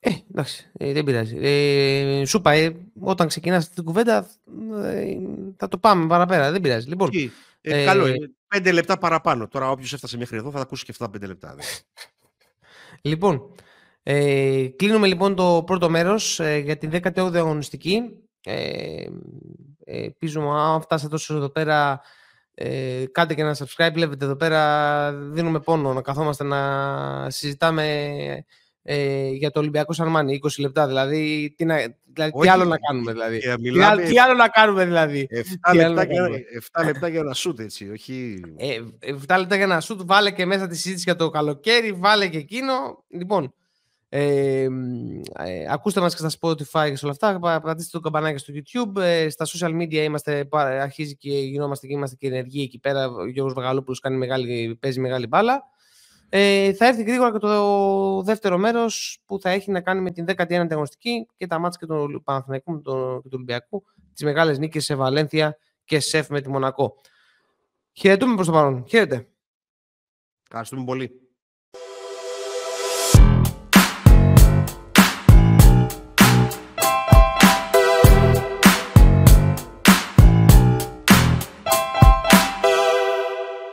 ε, εντάξει, ε, δεν πειράζει. Ε, σου είπα, ε, όταν ξεκινάς την κουβέντα ε, θα το πάμε παραπέρα, δεν πειράζει. Λοιπόν, ε, καλό είναι. Πέντε λεπτά παραπάνω. Τώρα όποιος έφτασε μέχρι εδώ θα ακούσει και αυτά πέντε λεπτά. λοιπόν, ε, κλείνουμε λοιπόν το πρώτο μέρος ε, για την 18η αγωνιστική. Ε, ελπίζουμε αν φτάσατε τόσο εδώ πέρα ε, κάντε και ένα subscribe. Βλέπετε εδώ πέρα δίνουμε πόνο να καθόμαστε να συζητάμε ε, για το Ολυμπιακό Σαρμάνι, 20 λεπτά. Δηλαδή, τι, να, δηλαδή, τι άλλο να κάνουμε, δηλαδή. Μιλάμε... Τι, άλλο να κάνουμε, δηλαδή. 7 λεπτά, για, 7 λεπτά για ένα σουτ, έτσι, όχι... Ε, 7 λεπτά για ένα σουτ, βάλε και μέσα τη συζήτηση για το καλοκαίρι, βάλε και εκείνο. Λοιπόν, ε, ε, ακούστε μας και στα Spotify και σε όλα αυτά. Πατήστε το καμπανάκι στο YouTube. Ε, στα social media είμαστε, αρχίζει και γινόμαστε και είμαστε και ενεργοί εκεί πέρα. Ο Γιώργος Βαγαλόπουλος κάνει μεγάλη, παίζει μεγάλη μπάλα. Ε, θα έρθει γρήγορα και το δεύτερο μέρος που θα έχει να κάνει με την 19η αγωνιστική και τα μάτια και του Παναθηναϊκού και του Ολυμπιακού. Τις μεγάλες νίκες σε Βαλένθια και σεφ με τη Μονακό. Χαιρετούμε προς το παρόν. Χαίρετε. Ευχαριστούμε πολύ.